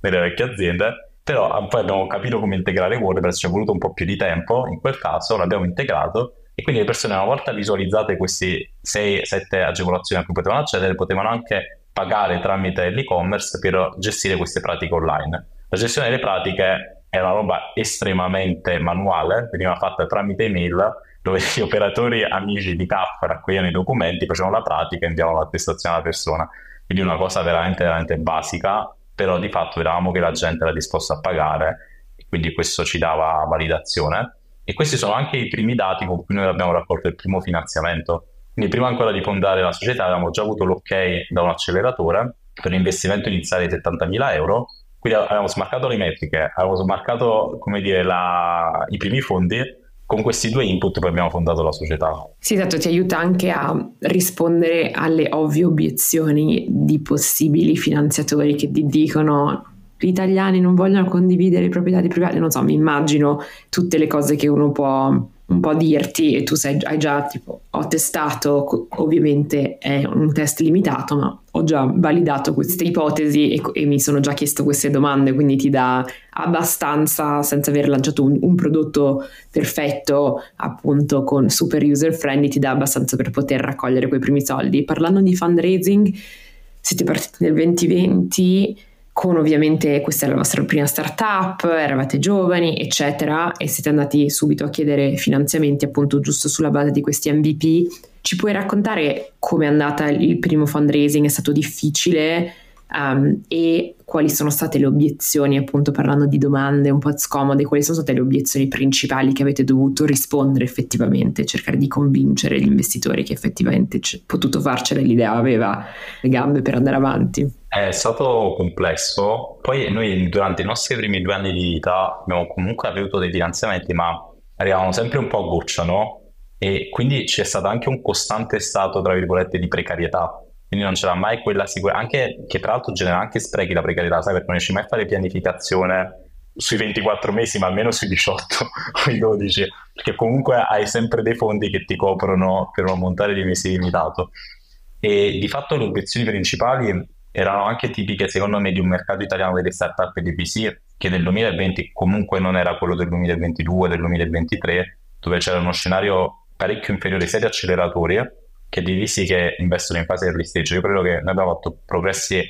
nelle vecchie aziende, però poi abbiamo capito come integrare WordPress, ci è voluto un po' più di tempo, in quel caso l'abbiamo integrato e quindi le persone una volta visualizzate queste 6-7 agevolazioni a cui potevano accedere, potevano anche pagare tramite l'e-commerce per gestire queste pratiche online. La gestione delle pratiche è una roba estremamente manuale, veniva fatta tramite email dove gli operatori amici di CAF raccoglievano i documenti, facevano la pratica e inviavano l'attestazione alla persona. Quindi una cosa veramente, veramente basica, però di fatto vedevamo che la gente era disposta a pagare e quindi questo ci dava validazione. E questi sono anche i primi dati con cui noi abbiamo raccolto il primo finanziamento. Quindi prima ancora di fondare la società avevamo già avuto l'ok da un acceleratore per l'investimento iniziale di 70.000 euro. Quindi avevamo smarcato le metriche, avevamo smarcato dire, la... i primi fondi. Con questi due input poi abbiamo fondato la società. Sì, esatto, ti aiuta anche a rispondere alle ovvie obiezioni di possibili finanziatori che ti dicono gli italiani non vogliono condividere i propri dati privati, non so, mi immagino tutte le cose che uno può un po' dirti e tu sai, hai già tipo ho testato, ovviamente è un test limitato, ma ho già validato queste ipotesi e, e mi sono già chiesto queste domande, quindi ti dà abbastanza, senza aver lanciato un, un prodotto perfetto, appunto con super user friendly, ti dà abbastanza per poter raccogliere quei primi soldi. Parlando di fundraising, siete partiti nel 2020 con ovviamente questa è la vostra prima startup, eravate giovani, eccetera, e siete andati subito a chiedere finanziamenti appunto giusto sulla base di questi MVP. Ci puoi raccontare come è andata il primo fundraising? È stato difficile? Um, e quali sono state le obiezioni, appunto parlando di domande un po' scomode, quali sono state le obiezioni principali che avete dovuto rispondere effettivamente, cercare di convincere gli investitori che effettivamente c- potuto farcela l'idea aveva le gambe per andare avanti? È stato complesso, poi noi durante i nostri primi due anni di vita abbiamo comunque avuto dei finanziamenti, ma arrivavano sempre un po' a goccia, no? E quindi c'è stato anche un costante stato, tra virgolette, di precarietà quindi non c'era mai quella sicurezza, anche che tra l'altro genera anche sprechi la precarietà, sai, perché non riesci mai a fare pianificazione sui 24 mesi, ma almeno sui 18 o i 12, perché comunque hai sempre dei fondi che ti coprono per un ammontare di mesi limitato. E di fatto le obiezioni principali erano anche tipiche, secondo me, di un mercato italiano delle start-up e dei VC, che nel 2020 comunque non era quello del 2022, del 2023, dove c'era uno scenario parecchio inferiore sia di acceleratori che di VC che investono in fase early stage. Io credo che noi abbiamo fatto progressi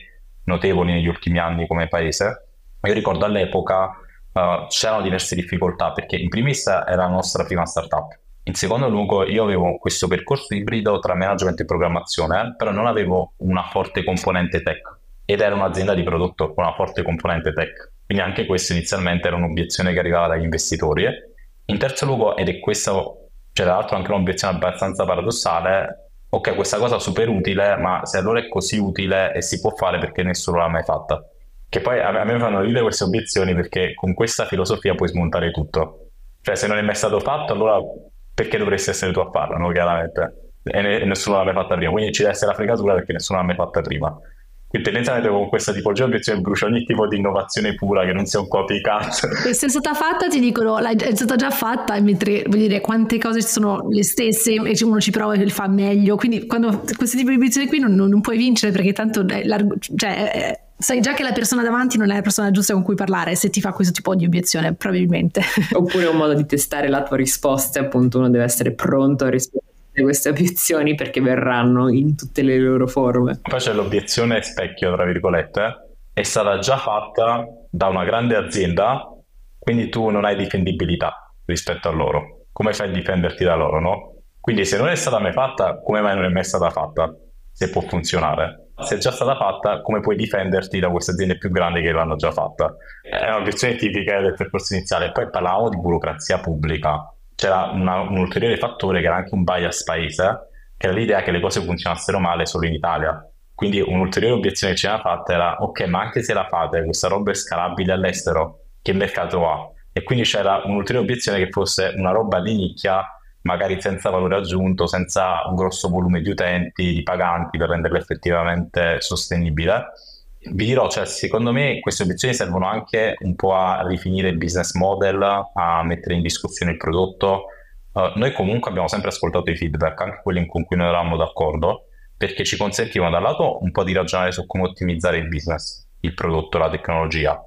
notevoli negli ultimi anni come paese. Io ricordo all'epoca uh, c'erano diverse difficoltà perché in primis era la nostra prima startup. In secondo luogo io avevo questo percorso ibrido tra management e programmazione, però non avevo una forte componente tech ed era un'azienda di prodotto con una forte componente tech. Quindi anche questo inizialmente era un'obiezione che arrivava dagli investitori. In terzo luogo, ed è questo, cioè tra l'altro anche un'obiezione abbastanza paradossale, ok, questa cosa è super utile, ma se allora è così utile e si può fare perché nessuno l'ha mai fatta. Che poi a me fanno ridere queste obiezioni perché con questa filosofia puoi smontare tutto. Cioè, se non è mai stato fatto, allora perché dovresti essere tu a farlo, no? Chiaramente. E nessuno l'ha mai fatta prima, quindi ci deve essere la fregatura perché nessuno l'ha mai fatta prima. Quindi tendenzialmente con questa tipologia di obiezione brucia ogni tipo di innovazione pura che non sia un copycat. Se è stata fatta ti dicono è stata già fatta, mentre vuol dire quante cose sono le stesse e uno ci prova e fa meglio. Quindi quando questo tipo di obiezione qui non, non, puoi vincere perché tanto cioè, sai già che la persona davanti non è la persona giusta con cui parlare se ti fa questo tipo di obiezione, probabilmente. Oppure un modo di testare la tua risposta, appunto uno deve essere pronto a rispondere queste obiezioni perché verranno in tutte le loro forme. Poi c'è l'obiezione specchio, tra virgolette, è stata già fatta da una grande azienda, quindi tu non hai difendibilità rispetto a loro. Come fai a difenderti da loro, no? Quindi se non è stata mai fatta, come mai non è mai stata fatta? Se può funzionare. Se è già stata fatta, come puoi difenderti da queste aziende più grandi che l'hanno già fatta? È un'obiezione tipica del percorso iniziale. Poi parlavamo di burocrazia pubblica c'era una, un ulteriore fattore che era anche un bias paese, che era l'idea che le cose funzionassero male solo in Italia. Quindi un'ulteriore obiezione che ci era fatta era, ok, ma anche se la fate, questa roba è scalabile all'estero, che mercato ha? E quindi c'era un'ulteriore obiezione che fosse una roba di nicchia, magari senza valore aggiunto, senza un grosso volume di utenti, di paganti per renderla effettivamente sostenibile vi dirò, cioè, secondo me queste obiezioni servono anche un po' a rifinire il business model, a mettere in discussione il prodotto. Uh, noi comunque abbiamo sempre ascoltato i feedback, anche quelli con cui noi eravamo d'accordo, perché ci consentivano da un lato un po' di ragionare su come ottimizzare il business, il prodotto, la tecnologia,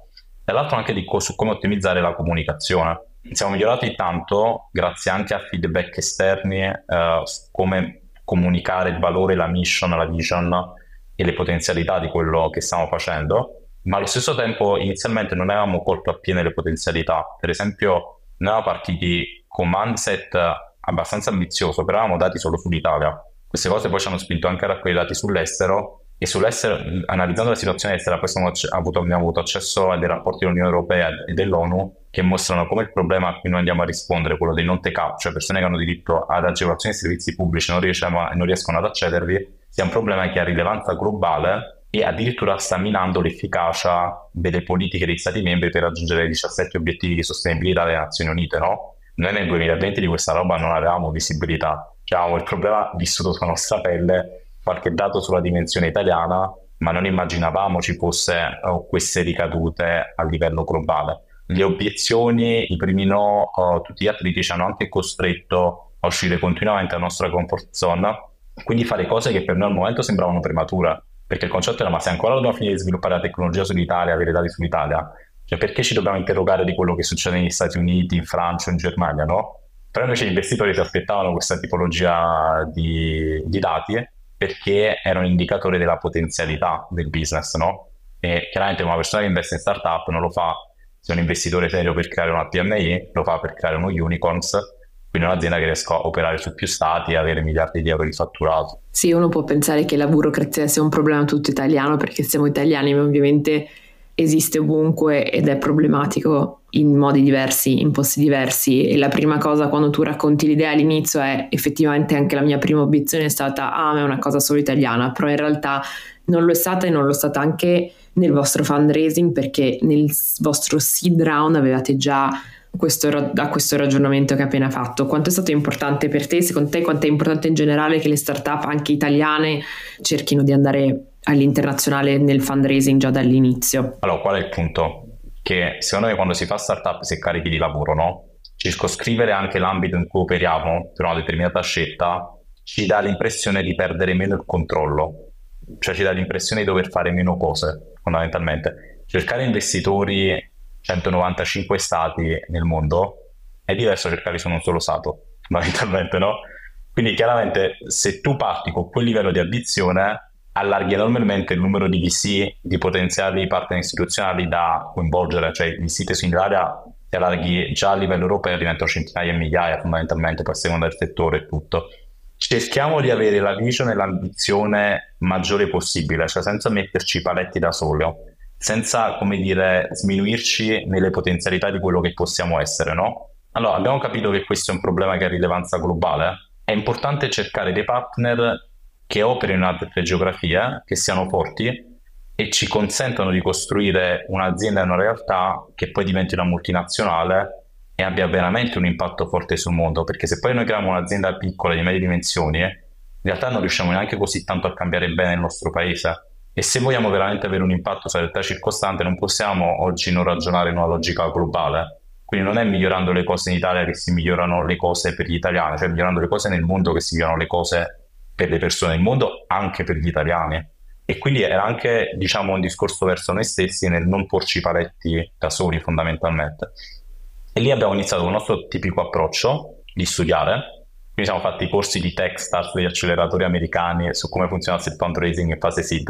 dall'altro anche co- su come ottimizzare la comunicazione. Siamo migliorati tanto grazie anche a feedback esterni uh, su come comunicare il valore, la mission, la vision e le potenzialità di quello che stiamo facendo, ma allo stesso tempo inizialmente non avevamo colto appieno le potenzialità. Per esempio, noi eravamo partiti con un mindset abbastanza ambizioso, però avevamo dati solo sull'Italia. Queste cose poi ci hanno spinto anche a raccogliere dati sull'estero e sull'estero, analizzando la situazione estera, poi avuto, abbiamo avuto accesso a dei rapporti dell'Unione Europea e dell'ONU che mostrano come il problema a cui noi andiamo a rispondere, quello dei non take-up, cioè persone che hanno diritto ad agevolazioni e servizi pubblici e non, non riescono ad accedervi, sia un problema che ha rilevanza globale e addirittura sta minando l'efficacia delle politiche degli Stati membri per raggiungere i 17 obiettivi di sostenibilità delle Nazioni Unite, no? Noi nel 2020 di questa roba non avevamo visibilità, cioè avevamo il problema vissuto sulla nostra pelle, qualche dato sulla dimensione italiana, ma non immaginavamo ci fosse oh, queste ricadute a livello globale. Le obiezioni, i primi no, oh, tutti gli atleti ci hanno anche costretto a uscire continuamente dalla nostra comfort zone quindi fare cose che per noi al momento sembravano premature, perché il concetto era ma se ancora dobbiamo finire di sviluppare la tecnologia sull'Italia, avere dati sull'Italia, cioè perché ci dobbiamo interrogare di quello che succede negli Stati Uniti, in Francia, in Germania, no? Però invece gli investitori si aspettavano questa tipologia di, di dati perché era un indicatore della potenzialità del business, no? E chiaramente una persona che investe in startup non lo fa se è un investitore serio per creare una PMI, lo fa per creare uno unicorns quindi un'azienda che riesca a operare su più stati e avere miliardi di euro di fatturato. Sì, uno può pensare che la burocrazia sia un problema tutto italiano perché siamo italiani, ma ovviamente esiste ovunque ed è problematico in modi diversi, in posti diversi e la prima cosa quando tu racconti l'idea all'inizio è effettivamente anche la mia prima obiezione è stata ah ma è una cosa solo italiana, però in realtà non lo è stata e non lo è stata anche nel vostro fundraising perché nel vostro seed round avevate già questo, a questo ragionamento che hai appena fatto. Quanto è stato importante per te? Secondo te quanto è importante in generale che le startup anche italiane cerchino di andare all'internazionale nel fundraising già dall'inizio? Allora, qual è il punto? Che secondo me quando si fa startup si è carichi di lavoro, no? Circoscrivere anche l'ambito in cui operiamo per una determinata scelta ci dà l'impressione di perdere meno il controllo, cioè ci dà l'impressione di dover fare meno cose, fondamentalmente. Cercare investitori 195 stati nel mondo, è diverso cercare su un solo stato, fondamentalmente, no? Quindi chiaramente se tu parti con quel livello di ambizione, allarghi enormemente il numero di VC, di potenziali partner istituzionali da coinvolgere, cioè i VC in Italia ti allarghi già a livello europeo, diventano centinaia e migliaia fondamentalmente, a seconda del settore e tutto. Cerchiamo di avere la vision e l'ambizione maggiore possibile, cioè senza metterci paletti da solo senza, come dire, sminuirci nelle potenzialità di quello che possiamo essere, no? Allora, abbiamo capito che questo è un problema che ha rilevanza globale. È importante cercare dei partner che operino in altre geografie, che siano forti e ci consentano di costruire un'azienda e una realtà che poi diventi una multinazionale e abbia veramente un impatto forte sul mondo. Perché se poi noi creiamo un'azienda piccola di medie dimensioni, in realtà non riusciamo neanche così tanto a cambiare bene il nostro paese e se vogliamo veramente avere un impatto sulla realtà circostante, non possiamo oggi non ragionare in una logica globale. Quindi non è migliorando le cose in Italia che si migliorano le cose per gli italiani, cioè migliorando le cose nel mondo che si migliorano le cose per le persone del mondo, anche per gli italiani. E quindi era anche, diciamo, un discorso verso noi stessi nel non porci paletti da soli, fondamentalmente. E lì abbiamo iniziato con il nostro tipico approccio di studiare, quindi siamo fatti corsi di Techstars degli acceleratori americani su come funziona il fundraising in fase seed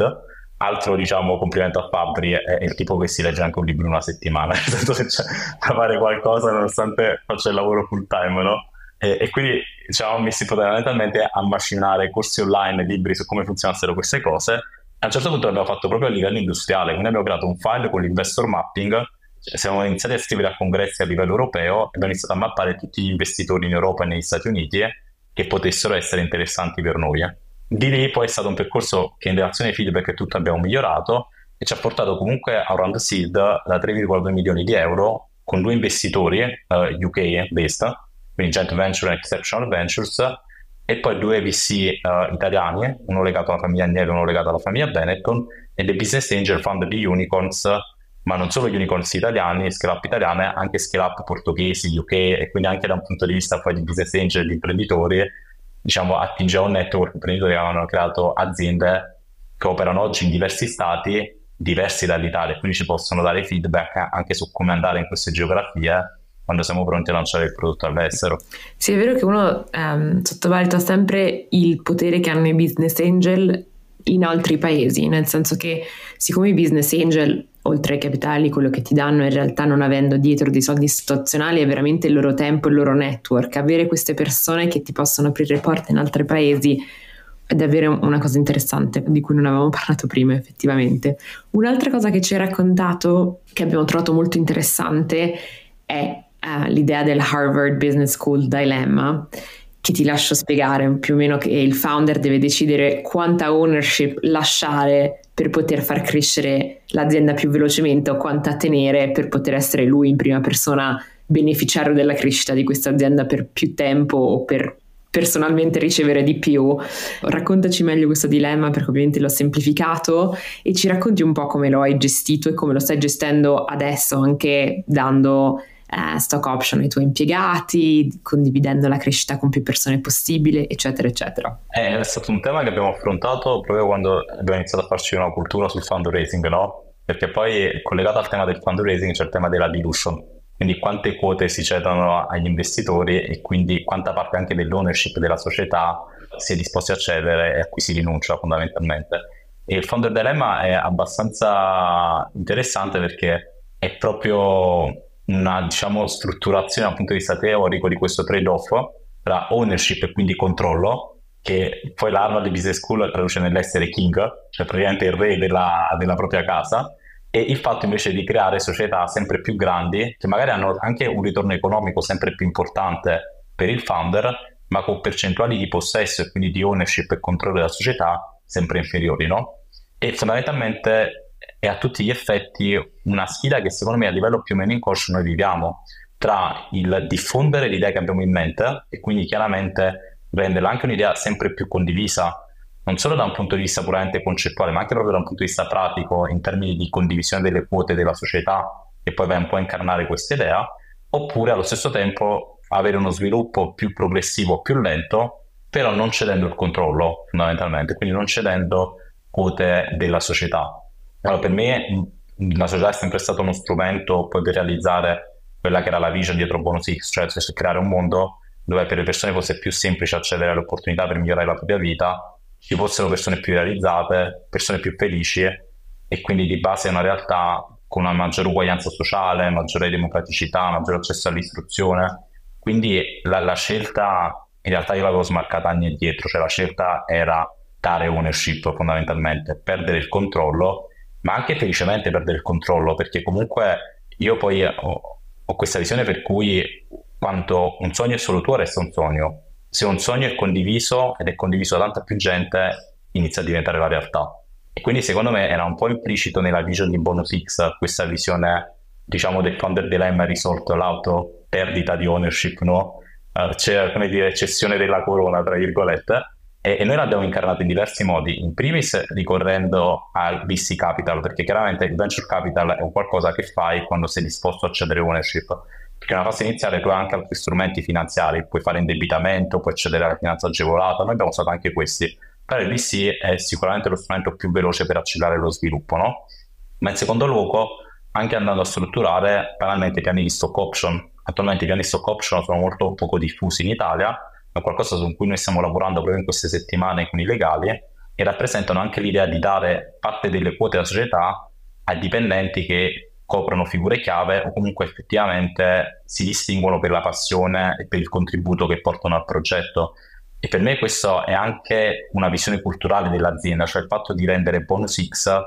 altro diciamo complimento a Fabri è, è, il tipo che si legge anche un libro in una settimana nel senso che c'è da fare qualcosa nonostante faccia il lavoro full time no? e, e quindi diciamo messi fondamentalmente a macinare corsi online libri su come funzionassero queste cose a un certo punto l'abbiamo fatto proprio a livello industriale quindi abbiamo creato un file con l'investor mapping cioè siamo iniziati a scrivere a congressi a livello europeo e abbiamo iniziato a mappare tutti gli investitori in Europa e negli Stati Uniti che potessero essere interessanti per noi di lì poi è stato un percorso che in relazione ai feedback e tutto abbiamo migliorato e ci ha portato comunque a round seed da 3,2 milioni di euro con due investitori uh, eh, UK based, quindi Joint Venture e Exceptional Ventures, e poi due VC uh, eh, italiani, uno legato alla famiglia Agnello e uno legato alla famiglia Benetton, e dei business angel fund di unicorns, ma non solo unicorns italiani, scale up italiane, anche scale up portoghesi, UK, e quindi anche da un punto di vista poi di business angel e di imprenditori, diciamo, attinge a un network imprenditori che hanno creato aziende che operano oggi in diversi stati diversi dall'Italia, quindi ci possono dare feedback anche su come andare in queste geografie quando siamo pronti a lanciare il prodotto all'estero. Sì, è vero che uno ehm, sottovaluta sempre il potere che hanno i business angel in altri paesi, nel senso che siccome i business angel oltre ai capitali, quello che ti danno in realtà non avendo dietro dei soldi istituzionali è veramente il loro tempo, il loro network. Avere queste persone che ti possono aprire porte in altri paesi è davvero una cosa interessante di cui non avevamo parlato prima effettivamente. Un'altra cosa che ci hai raccontato che abbiamo trovato molto interessante è uh, l'idea del Harvard Business School Dilemma che ti lascio spiegare più o meno che il founder deve decidere quanta ownership lasciare per poter far crescere l'azienda più velocemente o quanta tenere per poter essere lui in prima persona beneficiario della crescita di questa azienda per più tempo o per personalmente ricevere di più. Raccontaci meglio questo dilemma perché ovviamente l'ho semplificato e ci racconti un po' come lo hai gestito e come lo stai gestendo adesso anche dando eh, stock option ai tuoi impiegati, condividendo la crescita con più persone possibile, eccetera, eccetera. È stato un tema che abbiamo affrontato proprio quando abbiamo iniziato a farci una cultura sul fundraising, no? Perché poi collegato al tema del fundraising c'è il tema della dilution, quindi quante quote si cedono agli investitori e quindi quanta parte anche dell'ownership della società si è disposti a cedere e a cui si rinuncia fondamentalmente. E il founder dilemma è abbastanza interessante perché è proprio una diciamo, strutturazione dal punto di vista teorico di questo trade-off tra ownership e quindi controllo, che poi l'Harvard Business School traduce nell'essere king, cioè praticamente il re della, della propria casa, e il fatto invece di creare società sempre più grandi, che magari hanno anche un ritorno economico sempre più importante per il founder, ma con percentuali di possesso e quindi di ownership e controllo della società sempre inferiori, no? E fondamentalmente è a tutti gli effetti una sfida che secondo me a livello più o meno inconscio noi viviamo tra il diffondere l'idea che abbiamo in mente e quindi chiaramente renderla anche un'idea sempre più condivisa, non solo da un punto di vista puramente concettuale, ma anche proprio da un punto di vista pratico in termini di condivisione delle quote della società e poi vai un po' a incarnare questa idea, oppure allo stesso tempo avere uno sviluppo più progressivo, più lento, però non cedendo il controllo fondamentalmente, quindi non cedendo quote della società. Allora, per me la società è sempre stato uno strumento poi per realizzare quella che era la vision dietro Bonus X, cioè creare un mondo dove per le persone fosse più semplice accedere alle opportunità per migliorare la propria vita, ci fossero persone più realizzate, persone più felici e quindi di base è una realtà con una maggiore uguaglianza sociale, maggiore democraticità, maggiore accesso all'istruzione. Quindi la, la scelta, in realtà io l'avevo smarcata anni addietro, cioè la scelta era dare ownership fondamentalmente, perdere il controllo, ma anche felicemente perdere il controllo, perché comunque io poi ho, ho questa visione per cui quanto un sogno è solo tuo resta un sogno. Se un sogno è condiviso ed è condiviso da tanta più gente, inizia a diventare la realtà. E quindi secondo me era un po' implicito nella vision di Bonus X questa visione, diciamo, del founder dilemma risolto l'auto perdita di ownership, no? Uh, c'è, come dire, cessione della corona, tra virgolette, e, noi l'abbiamo incarnato in diversi modi, in primis ricorrendo al VC Capital, perché chiaramente il venture capital è un qualcosa che fai quando sei disposto a cedere ownership, perché nella fase iniziale tu hai anche altri strumenti finanziari, puoi fare indebitamento, puoi accedere alla finanza agevolata, noi abbiamo usato anche questi, però il VC è sicuramente lo strumento più veloce per accelerare lo sviluppo, no? Ma in secondo luogo, anche andando a strutturare banalmente piani di stock option, Attualmente i piani stock option sono molto poco diffusi in Italia, è qualcosa su cui noi stiamo lavorando proprio in queste settimane con i legali e rappresentano anche l'idea di dare parte delle quote della società ai dipendenti che coprono figure chiave o comunque effettivamente si distinguono per la passione e per il contributo che portano al progetto. E per me questo è anche una visione culturale dell'azienda, cioè il fatto di rendere Bonus X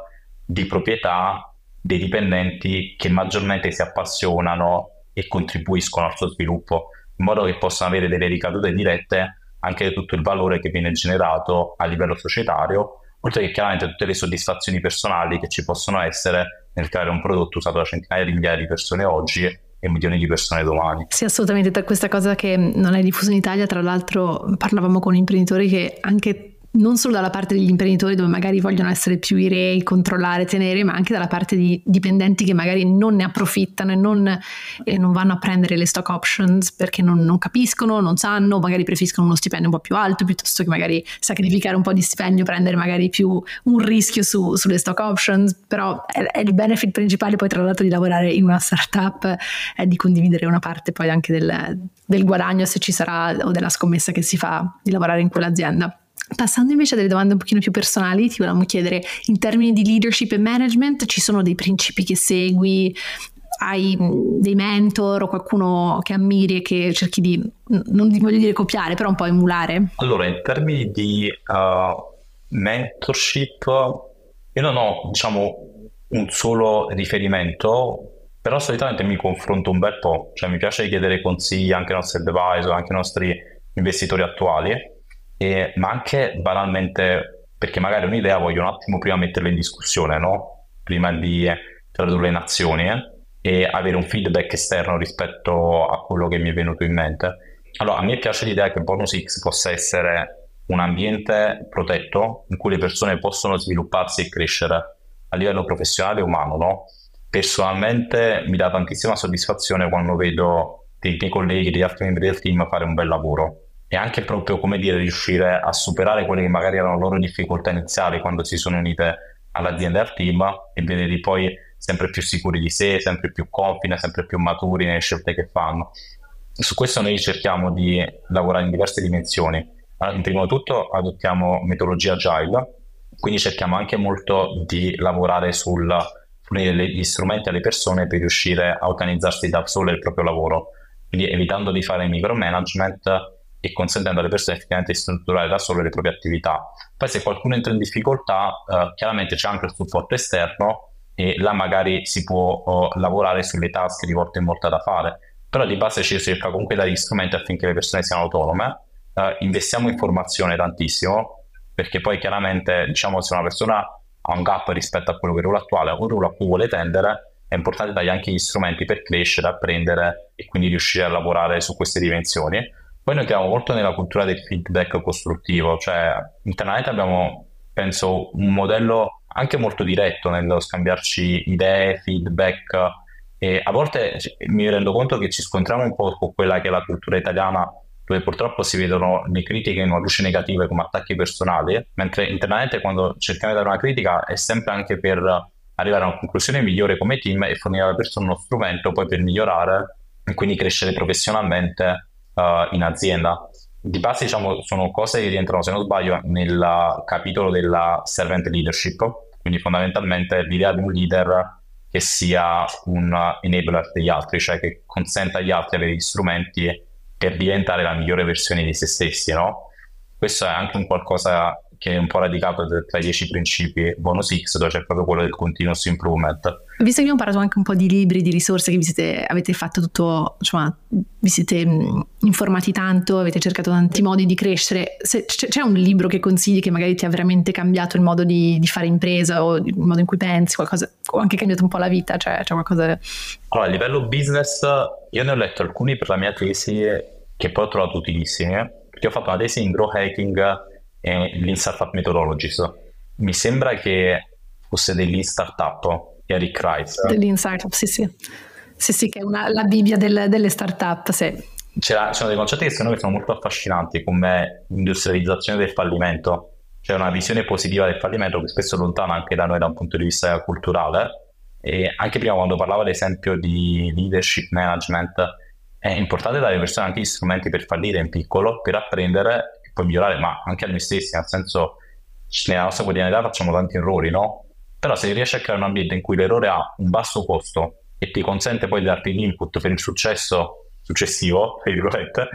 di proprietà dei dipendenti che maggiormente si appassionano e contribuiscono al suo sviluppo, in modo che possano avere delle ricadute dirette anche tutto il valore che viene generato a livello societario, oltre che chiaramente tutte le soddisfazioni personali che ci possono essere nel creare un prodotto usato da centinaia di migliaia di persone oggi e milioni di persone domani. Sì, assolutamente. Questa cosa che non è diffusa in Italia, tra l'altro parlavamo con imprenditori che anche non solo dalla parte degli imprenditori dove magari vogliono essere più i re, controllare, tenere, ma anche dalla parte di dipendenti che magari non ne approfittano e non, e non vanno a prendere le stock options perché non, non, capiscono, non sanno, magari preferiscono uno stipendio un po' più alto piuttosto che magari sacrificare un po' di stipendio, prendere magari più un rischio su, sulle stock options, però è, è, il benefit principale poi tra l'altro di lavorare in una startup è di condividere una parte poi anche del, del guadagno se ci sarà o della scommessa che si fa di lavorare in quell'azienda. Passando invece a delle domande un pochino più personali, ti volevamo chiedere in termini di leadership e management, ci sono dei principi che segui, hai dei mentor o qualcuno che ammiri e che cerchi di, non voglio dire copiare, però un po' emulare? Allora, in termini di uh, mentorship, io non ho, diciamo, un solo riferimento, però solitamente mi confronto un bel po', cioè mi piace chiedere consigli anche ai nostri advisor, anche ai nostri investitori attuali e, ma anche banalmente perché magari un'idea voglio un attimo prima metterla in discussione, no? prima di tradurre in azioni eh? e avere un feedback esterno rispetto a quello che mi è venuto in mente. Allora, a me piace l'idea che Bonus X possa essere un ambiente protetto in cui le persone possono svilupparsi e crescere a livello professionale e umano. No? Personalmente mi dà tantissima soddisfazione quando vedo dei miei colleghi, degli altri membri del team fare un bel lavoro e anche proprio come dire riuscire a superare quelle che magari erano le loro difficoltà iniziali quando si sono unite all'azienda e al team e vederli poi sempre più sicuri di sé, sempre più confident, sempre più maturi nelle scelte che fanno. Su questo noi cerchiamo di lavorare in diverse dimensioni. Allora, in primo tutto adottiamo metodologia agile, quindi cerchiamo anche molto di lavorare sul fornire gli strumenti alle persone per riuscire a organizzarsi da sole il proprio lavoro, quindi evitando di fare micromanagement e consentendo alle persone effettivamente di strutturare da sole le proprie attività. Poi se qualcuno entra in difficoltà, eh, chiaramente c'è anche il supporto esterno e là magari si può oh, lavorare sulle task di volta in volta da fare, però di base ci cerca comunque dare gli strumenti affinché le persone siano autonome, eh, investiamo in formazione tantissimo, perché poi chiaramente diciamo se una persona ha un gap rispetto a quello che è il ruolo attuale, un ruolo a cui vuole tendere, è importante dargli anche gli strumenti per crescere, apprendere e quindi riuscire a lavorare su queste dimensioni. Poi noi crediamo molto nella cultura del feedback costruttivo, cioè internamente abbiamo, penso, un modello anche molto diretto nello scambiarci idee, feedback e a volte mi rendo conto che ci scontriamo un po' con quella che è la cultura italiana dove purtroppo si vedono le critiche in una luce negativa come attacchi personali, mentre internamente quando cerchiamo di dare una critica è sempre anche per arrivare a una conclusione migliore come team e fornire alla persona uno strumento poi per migliorare e quindi crescere professionalmente uh, in azienda. Di base diciamo sono cose che rientrano se non sbaglio nel capitolo della servant leadership, quindi fondamentalmente l'idea di un leader che sia un enabler degli altri, cioè che consenta agli altri di avere gli strumenti per diventare la migliore versione di se stessi, no? Questo è anche un qualcosa che è un po' radicato tra i dieci principi bonus X, dove c'è proprio quello del continuous improvement. Visto che abbiamo parlato anche un po' di libri, di risorse che vi siete, avete fatto tutto, insomma, vi siete mm, informati tanto, avete cercato tanti modi di crescere, Se, c'è un libro che consigli che magari ti ha veramente cambiato il modo di, di, fare impresa o il modo in cui pensi, qualcosa, o anche cambiato un po' la vita, cioè c'è qualcosa... Allora, a livello business, io ne ho letto alcuni per la mia tesi che poi ho trovato utilissimi, perché ho fatto una tesi in growth hacking e Lean Startup Methodologies. Mi sembra che fosse dell'Lean Startup, Eric Rice. Dell'Lean Startup, sì sì. Sì sì, che è una, la Bibbia del, delle startup, sì. C'era, c'erano dei concetti che secondo me sono molto affascinanti, come l'industrializzazione del fallimento, cioè una visione positiva del fallimento che spesso è lontana anche da noi da un punto di vista culturale. E anche prima quando parlavo ad esempio di leadership management, è importante dare alle persone anche gli strumenti per fallire in piccolo, per apprendere puoi migliorare, ma anche a noi stessi, nel senso nella nostra quotidianità facciamo tanti errori, no? Però se riesci a creare un ambiente in cui l'errore ha un basso costo e ti consente poi di darti l'input per il successo successivo, virgolette,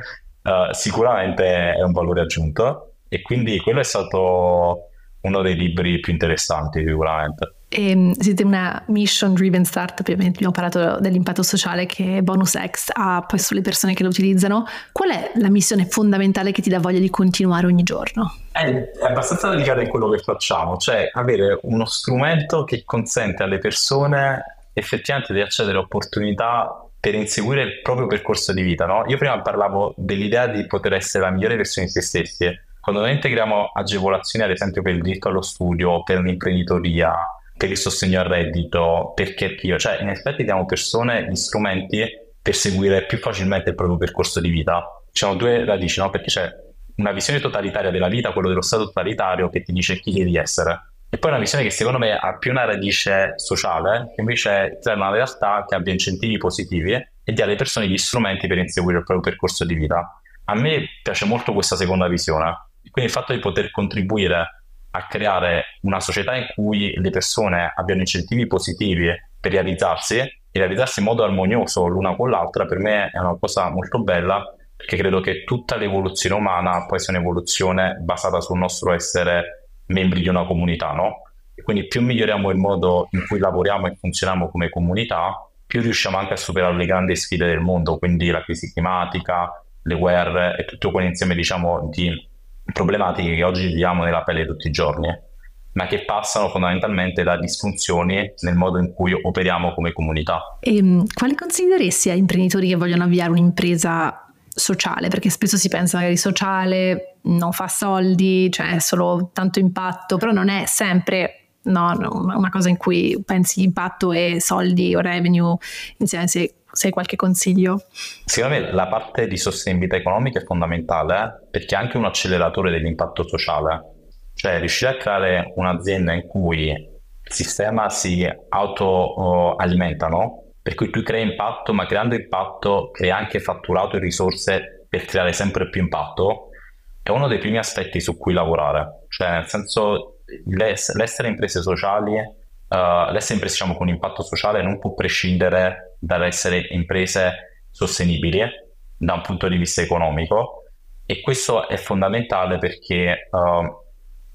uh, sicuramente è un valore aggiunto e quindi quello è stato uno dei libri più interessanti sicuramente. E ehm, siete una mission driven startup, ovviamente abbiamo parlato dell'impatto sociale che BonusX ha poi sulle persone che lo utilizzano. Qual è la missione fondamentale che ti dà voglia di continuare ogni giorno? È, è abbastanza delicata in quello che facciamo, cioè avere uno strumento che consente alle persone effettivamente di accedere a opportunità per inseguire il proprio percorso di vita. No? Io prima parlavo dell'idea di poter essere la migliore versione di se stessi. Quando noi integriamo agevolazioni, ad esempio per il diritto allo studio, per l'imprenditoria, per il sostegno al reddito, perché io, cioè in effetti diamo persone gli strumenti per seguire più facilmente il proprio percorso di vita. Ci sono due radici, no? Perché c'è una visione totalitaria della vita, quello dello stato totalitario che ti dice chi devi essere. E poi una visione che secondo me ha più una radice sociale, che invece è una realtà che abbia incentivi positivi e dia alle persone gli strumenti per inseguire il proprio percorso di vita. A me piace molto questa seconda visione, quindi il fatto di poter contribuire a creare una società in cui le persone abbiano incentivi positivi per realizzarsi e realizzarsi in modo armonioso l'una con l'altra, per me è una cosa molto bella perché credo che tutta l'evoluzione umana poi sia un'evoluzione basata sul nostro essere membri di una comunità, no? Quindi più miglioriamo il modo in cui lavoriamo e funzioniamo come comunità, più riusciamo anche a superare le grandi sfide del mondo, quindi la crisi climatica, le guerre e tutto quell'insieme diciamo di problematiche che oggi viviamo nella pelle tutti i giorni, ma che passano fondamentalmente da disfunzioni nel modo in cui operiamo come comunità. E ehm, quali consiglieresti a imprenditori che vogliono avviare un'impresa sociale? Perché spesso si pensa magari sociale non fa soldi, cioè solo tanto impatto, però non è sempre no, una cosa in cui pensi impatto e soldi o revenue insieme se se hai qualche consiglio. Secondo me la parte di sostenibilità economica è fondamentale perché è anche un acceleratore dell'impatto sociale. Cioè riuscire a creare un'azienda in cui il sistema si autoalimenta, no? Per cui tu crei impatto, ma creando impatto crei anche fatturato e risorse per creare sempre più impatto, è uno dei primi aspetti su cui lavorare. Cioè, nel senso, l'essere imprese sociali uh, l'essere imprese diciamo, con impatto sociale non può prescindere dall'essere imprese sostenibili da un punto di vista economico e questo è fondamentale perché uh,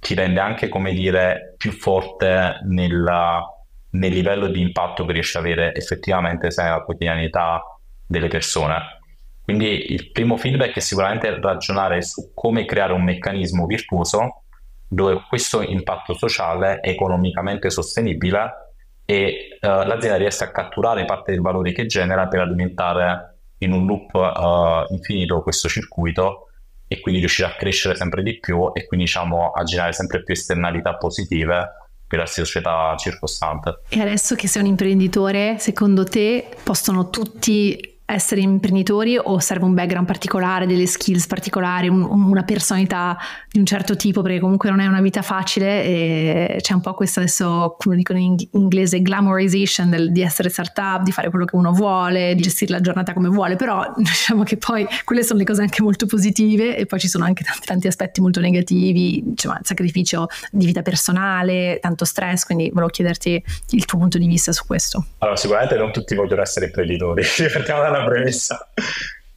ti rende anche, come dire, più forte nella, nel livello di impatto che riesci ad avere effettivamente nella quotidianità delle persone. Quindi il primo feedback è sicuramente ragionare su come creare un meccanismo virtuoso dove questo impatto sociale è economicamente sostenibile e uh, l'azienda riesce a catturare parte del valore che genera per alimentare in un loop uh, infinito questo circuito e quindi riuscire a crescere sempre di più e quindi diciamo a generare sempre più esternalità positive per la società circostante. E adesso che sei un imprenditore, secondo te possono tutti essere imprenditori o serve un background particolare, delle skills particolari, un, una personalità di un certo tipo, perché comunque non è una vita facile e c'è un po' questa adesso, come dicono in inglese, glamorization del, di essere startup, di fare quello che uno vuole, di gestire la giornata come vuole, però diciamo che poi quelle sono le cose anche molto positive e poi ci sono anche tanti, tanti aspetti molto negativi, diciamo, sacrificio di vita personale, tanto stress, quindi volevo chiederti il tuo punto di vista su questo. Allora, sicuramente non tutti vogliono essere imprenditori, partiamo dalla premessa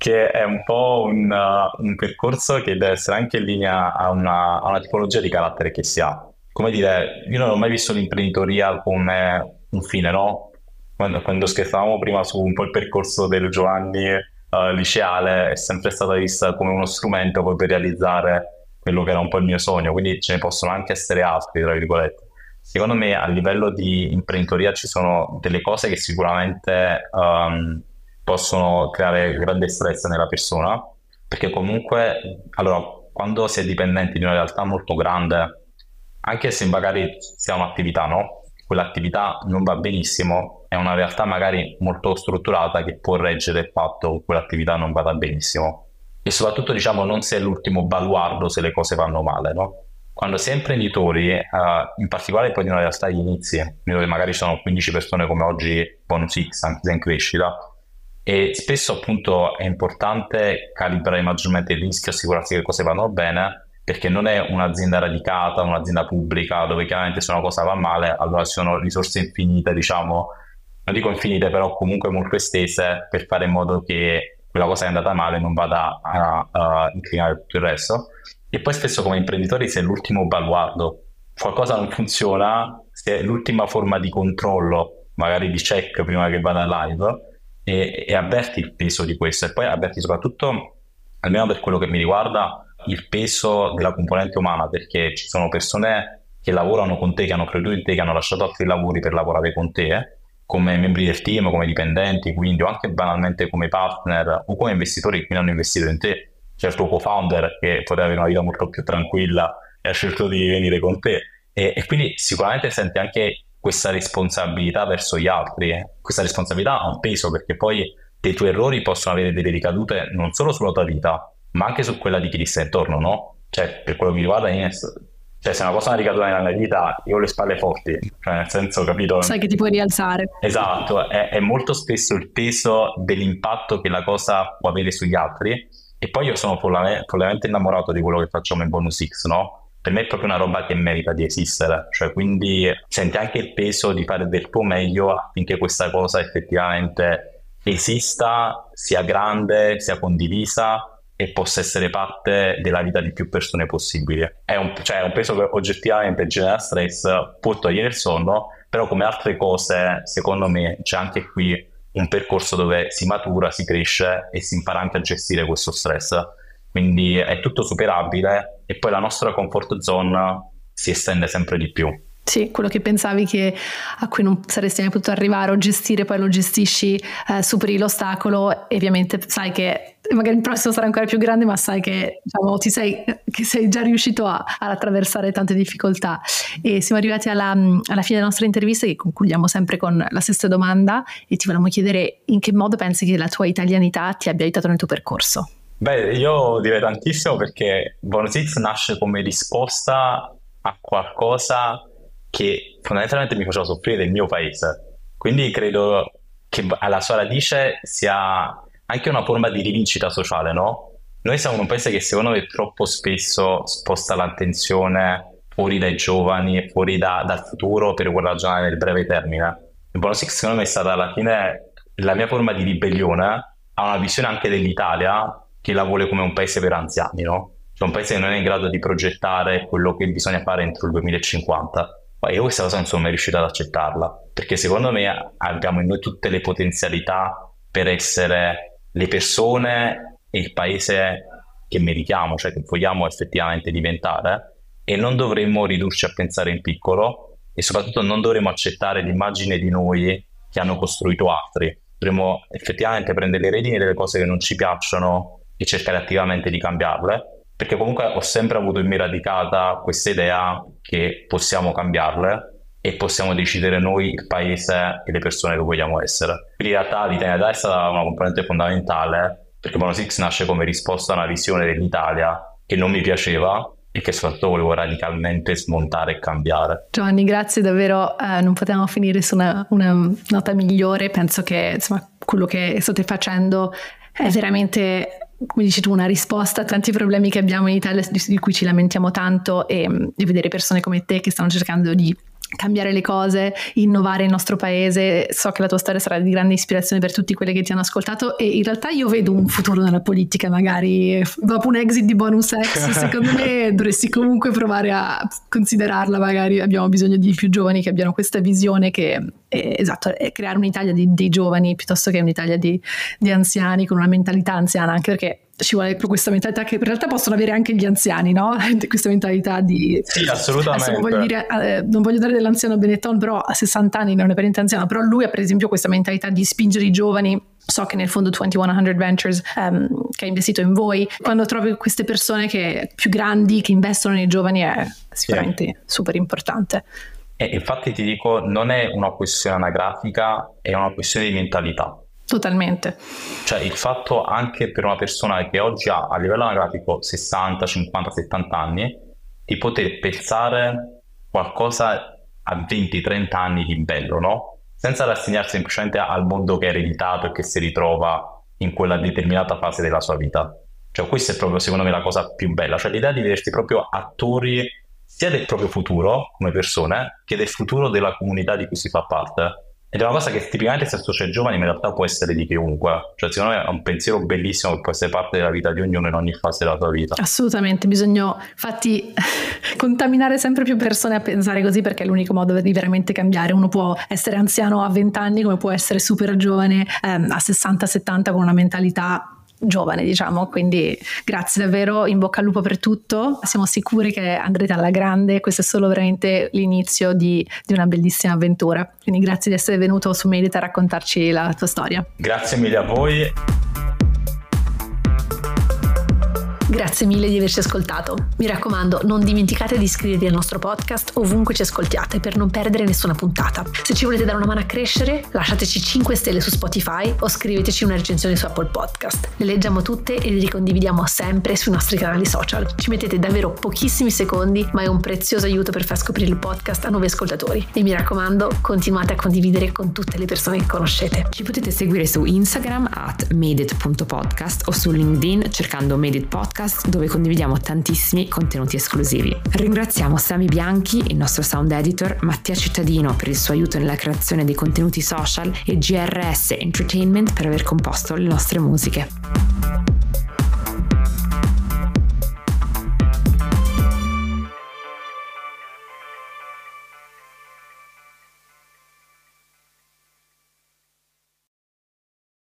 che è un po' un, uh, un, percorso che deve essere anche in linea a una, a una, tipologia di carattere che si ha. Come dire, io non ho mai visto l'imprenditoria come un fine, no? Quando, quando scherzavamo prima su un po' il percorso del Giovanni uh, liceale, è sempre stata vista come uno strumento poi per realizzare quello che era un po' il mio sogno, quindi ce ne possono anche essere altri, tra virgolette. Secondo me a livello di imprenditoria ci sono delle cose che sicuramente um, possono creare grande stress nella persona, perché comunque, allora, quando si è dipendenti di una realtà molto grande, anche se magari si ha un'attività, no? Quell'attività non va benissimo, è una realtà magari molto strutturata che può reggere il fatto che quell'attività non vada benissimo. E soprattutto, diciamo, non è l'ultimo baluardo se le cose vanno male, no? Quando è imprenditori, uh, in particolare poi di una realtà di inizi, dove magari sono 15 persone come oggi, bonus X, anche se in crescita, e spesso appunto è importante calibrare maggiormente il rischio, assicurarsi che le cose vanno bene, perché non è un'azienda radicata, un'azienda pubblica dove chiaramente se una cosa va male allora ci sono risorse infinite, diciamo, non dico infinite però comunque molto estese per fare in modo che quella cosa è andata male non vada a, a inclinare tutto il resto. E poi spesso come imprenditori sei l'ultimo baluardo, qualcosa non funziona, sei l'ultima forma di controllo, magari di check prima che vada live e, e avverti il peso di questo e poi avverti soprattutto, almeno per quello che mi riguarda, il peso della componente umana perché ci sono persone che lavorano con te, che hanno creduto in te, che hanno lasciato altri lavori per lavorare con te, come membri del team, come dipendenti, quindi o anche banalmente come partner o come investitori che quindi hanno investito in te. C'è il tuo co-founder che poteva avere una vita molto più tranquilla e ha scelto di venire con te. E, e quindi sicuramente senti anche questa responsabilità verso gli altri. Eh. Questa responsabilità ha un peso perché poi dei tuoi errori possono avere delle ricadute non solo sulla tua vita, ma anche su quella di chi ti sta intorno, no? Cioè, per quello che mi riguarda, Ines, cioè, se una cosa è una ricaduta nella mia vita, io ho le spalle forti, cioè, nel senso, capito? Sai che ti puoi rialzare. Esatto, è, è molto spesso il peso dell'impatto che la cosa può avere sugli altri. E poi io sono follemente innamorato di quello che facciamo in Bonus X, no? Per me è proprio una roba che merita di esistere, cioè quindi senti anche il peso di fare del tuo meglio affinché questa cosa effettivamente esista, sia grande, sia condivisa e possa essere parte della vita di più persone possibili. È un, cioè, è un peso che oggettivamente genera stress, può togliere il sonno, però come altre cose, secondo me c'è anche qui un percorso dove si matura, si cresce e si impara anche a gestire questo stress quindi è tutto superabile e poi la nostra comfort zone si estende sempre di più. Sì, quello che pensavi che a cui non saresti mai potuto arrivare o gestire, poi lo gestisci, eh, superi l'ostacolo e ovviamente sai che magari il prossimo sarà ancora più grande, ma sai che, diciamo, sei, che sei già riuscito a, ad attraversare tante difficoltà. E siamo arrivati alla, alla, fine della nostra intervista che concludiamo sempre con la stessa domanda e ti volevamo chiedere in che modo pensi che la tua italianità ti abbia aiutato nel tuo percorso. Beh, io direi tantissimo perché Bonus X nasce come risposta a qualcosa che fondamentalmente mi faceva soffrire del mio paese. Quindi credo che alla sua radice sia anche una forma di rivincita sociale, no? Noi siamo un paese che secondo me troppo spesso sposta l'attenzione fuori dai giovani fuori da, dal futuro per ragionare nel breve termine. Il Bonus Six secondo me è stata alla fine la mia forma di ribellione a una visione anche dell'Italia che la vuole come un paese per anziani, no? Cioè un paese che non è in grado di progettare quello che bisogna fare entro il 2050. E io questa cosa non sono mai riuscito ad accettarla, perché secondo me abbiamo in noi tutte le potenzialità per essere le persone e il paese che meritiamo, cioè che vogliamo effettivamente diventare, e non dovremmo ridurci a pensare in piccolo e soprattutto non dovremmo accettare l'immagine di noi che hanno costruito altri. Dovremmo effettivamente prendere le redini delle cose che non ci piacciono e cercare attivamente di cambiarle, perché comunque ho sempre avuto in me radicata questa idea che possiamo cambiarle e possiamo decidere noi il paese e le persone che vogliamo essere. Quindi in realtà l'Italia è stata una componente fondamentale perché Bono Six nasce come risposta a una visione dell'Italia che non mi piaceva e che soprattutto volevo radicalmente smontare e cambiare. Giovanni, grazie davvero, eh, non potevamo finire su una, una, nota migliore, penso che insomma, quello che state facendo è veramente come dici tu, una risposta a tanti problemi che abbiamo in Italia di cui ci lamentiamo tanto e, e vedere persone come te che stanno cercando di cambiare le cose, innovare il nostro paese. So che la tua storia sarà di grande ispirazione per tutti quelli che ti hanno ascoltato e in realtà io vedo un futuro nella politica, magari dopo un exit di bonus X, secondo me dovresti comunque provare a considerarla, magari abbiamo bisogno di più giovani che abbiano questa visione che è, esatto, è creare un'Italia di, dei giovani piuttosto che un'Italia di, di anziani con una mentalità anziana, anche perché ci vuole proprio questa mentalità che in realtà possono avere anche gli anziani, no? questa mentalità di... Sì, assolutamente. Non voglio, dire, eh, non voglio, dare dell'anziano Benetton, però a 60 anni non è per niente anziano, però lui ha per esempio questa mentalità di spingere i giovani so che nel fondo 2100 Ventures um, che ha investito in voi, quando trovi queste persone che, più grandi che investono nei giovani è sicuramente sì. super importante. E infatti ti dico, non è una questione anagrafica, è una questione di mentalità. Totalmente. Cioè il fatto anche per una persona che oggi ha a livello anagrafico 60, 50, 70 anni, di poter pensare qualcosa a 20, 30 anni di bello, no? Senza rassegnarsi semplicemente al mondo che è ereditato e che si ritrova in quella determinata fase della sua vita. Cioè questa è proprio secondo me la cosa più bella, cioè l'idea di vedersi proprio attori sia del proprio futuro come persone che del futuro della comunità di cui si fa parte ed è una cosa che tipicamente si associa ai giovani, in realtà può essere di chiunque. Cioè, secondo me è un pensiero bellissimo che può essere parte della vita di ognuno in ogni fase della tua vita. Assolutamente, bisogna infatti contaminare sempre più persone a pensare così perché è l'unico modo di veramente cambiare. Uno può essere anziano a 20 anni come può essere super giovane ehm, a 60-70 con una mentalità giovane, diciamo. Quindi grazie davvero, in bocca al lupo per tutto. Siamo sicuri che andrete alla grande. Questo è solo veramente l'inizio di, di una bellissima avventura. Quindi grazie di essere venuto su Medita a raccontarci la tua storia. Grazie mille a voi. Grazie mille di averci ascoltato. Mi raccomando, non dimenticate di iscrivervi al nostro podcast ovunque ci ascoltiate per non perdere nessuna puntata. Se ci volete dare una mano a crescere, lasciateci 5 stelle su Spotify o scriveteci una recensione su Apple Podcast. Le leggiamo tutte e le ricondividiamo sempre sui nostri canali social. Ci mettete davvero pochissimi secondi, ma è un prezioso aiuto per far scoprire il podcast a nuovi ascoltatori. E mi raccomando, continuate a condividere con tutte le persone che conoscete. Ci potete seguire su Instagram at medit.podcast o su LinkedIn cercando Medit Podcast podcast dove condividiamo tantissimi contenuti esclusivi. Ringraziamo Sami Bianchi, il nostro sound editor, Mattia Cittadino per il suo aiuto nella creazione dei contenuti social e GRS Entertainment per aver composto le nostre musiche.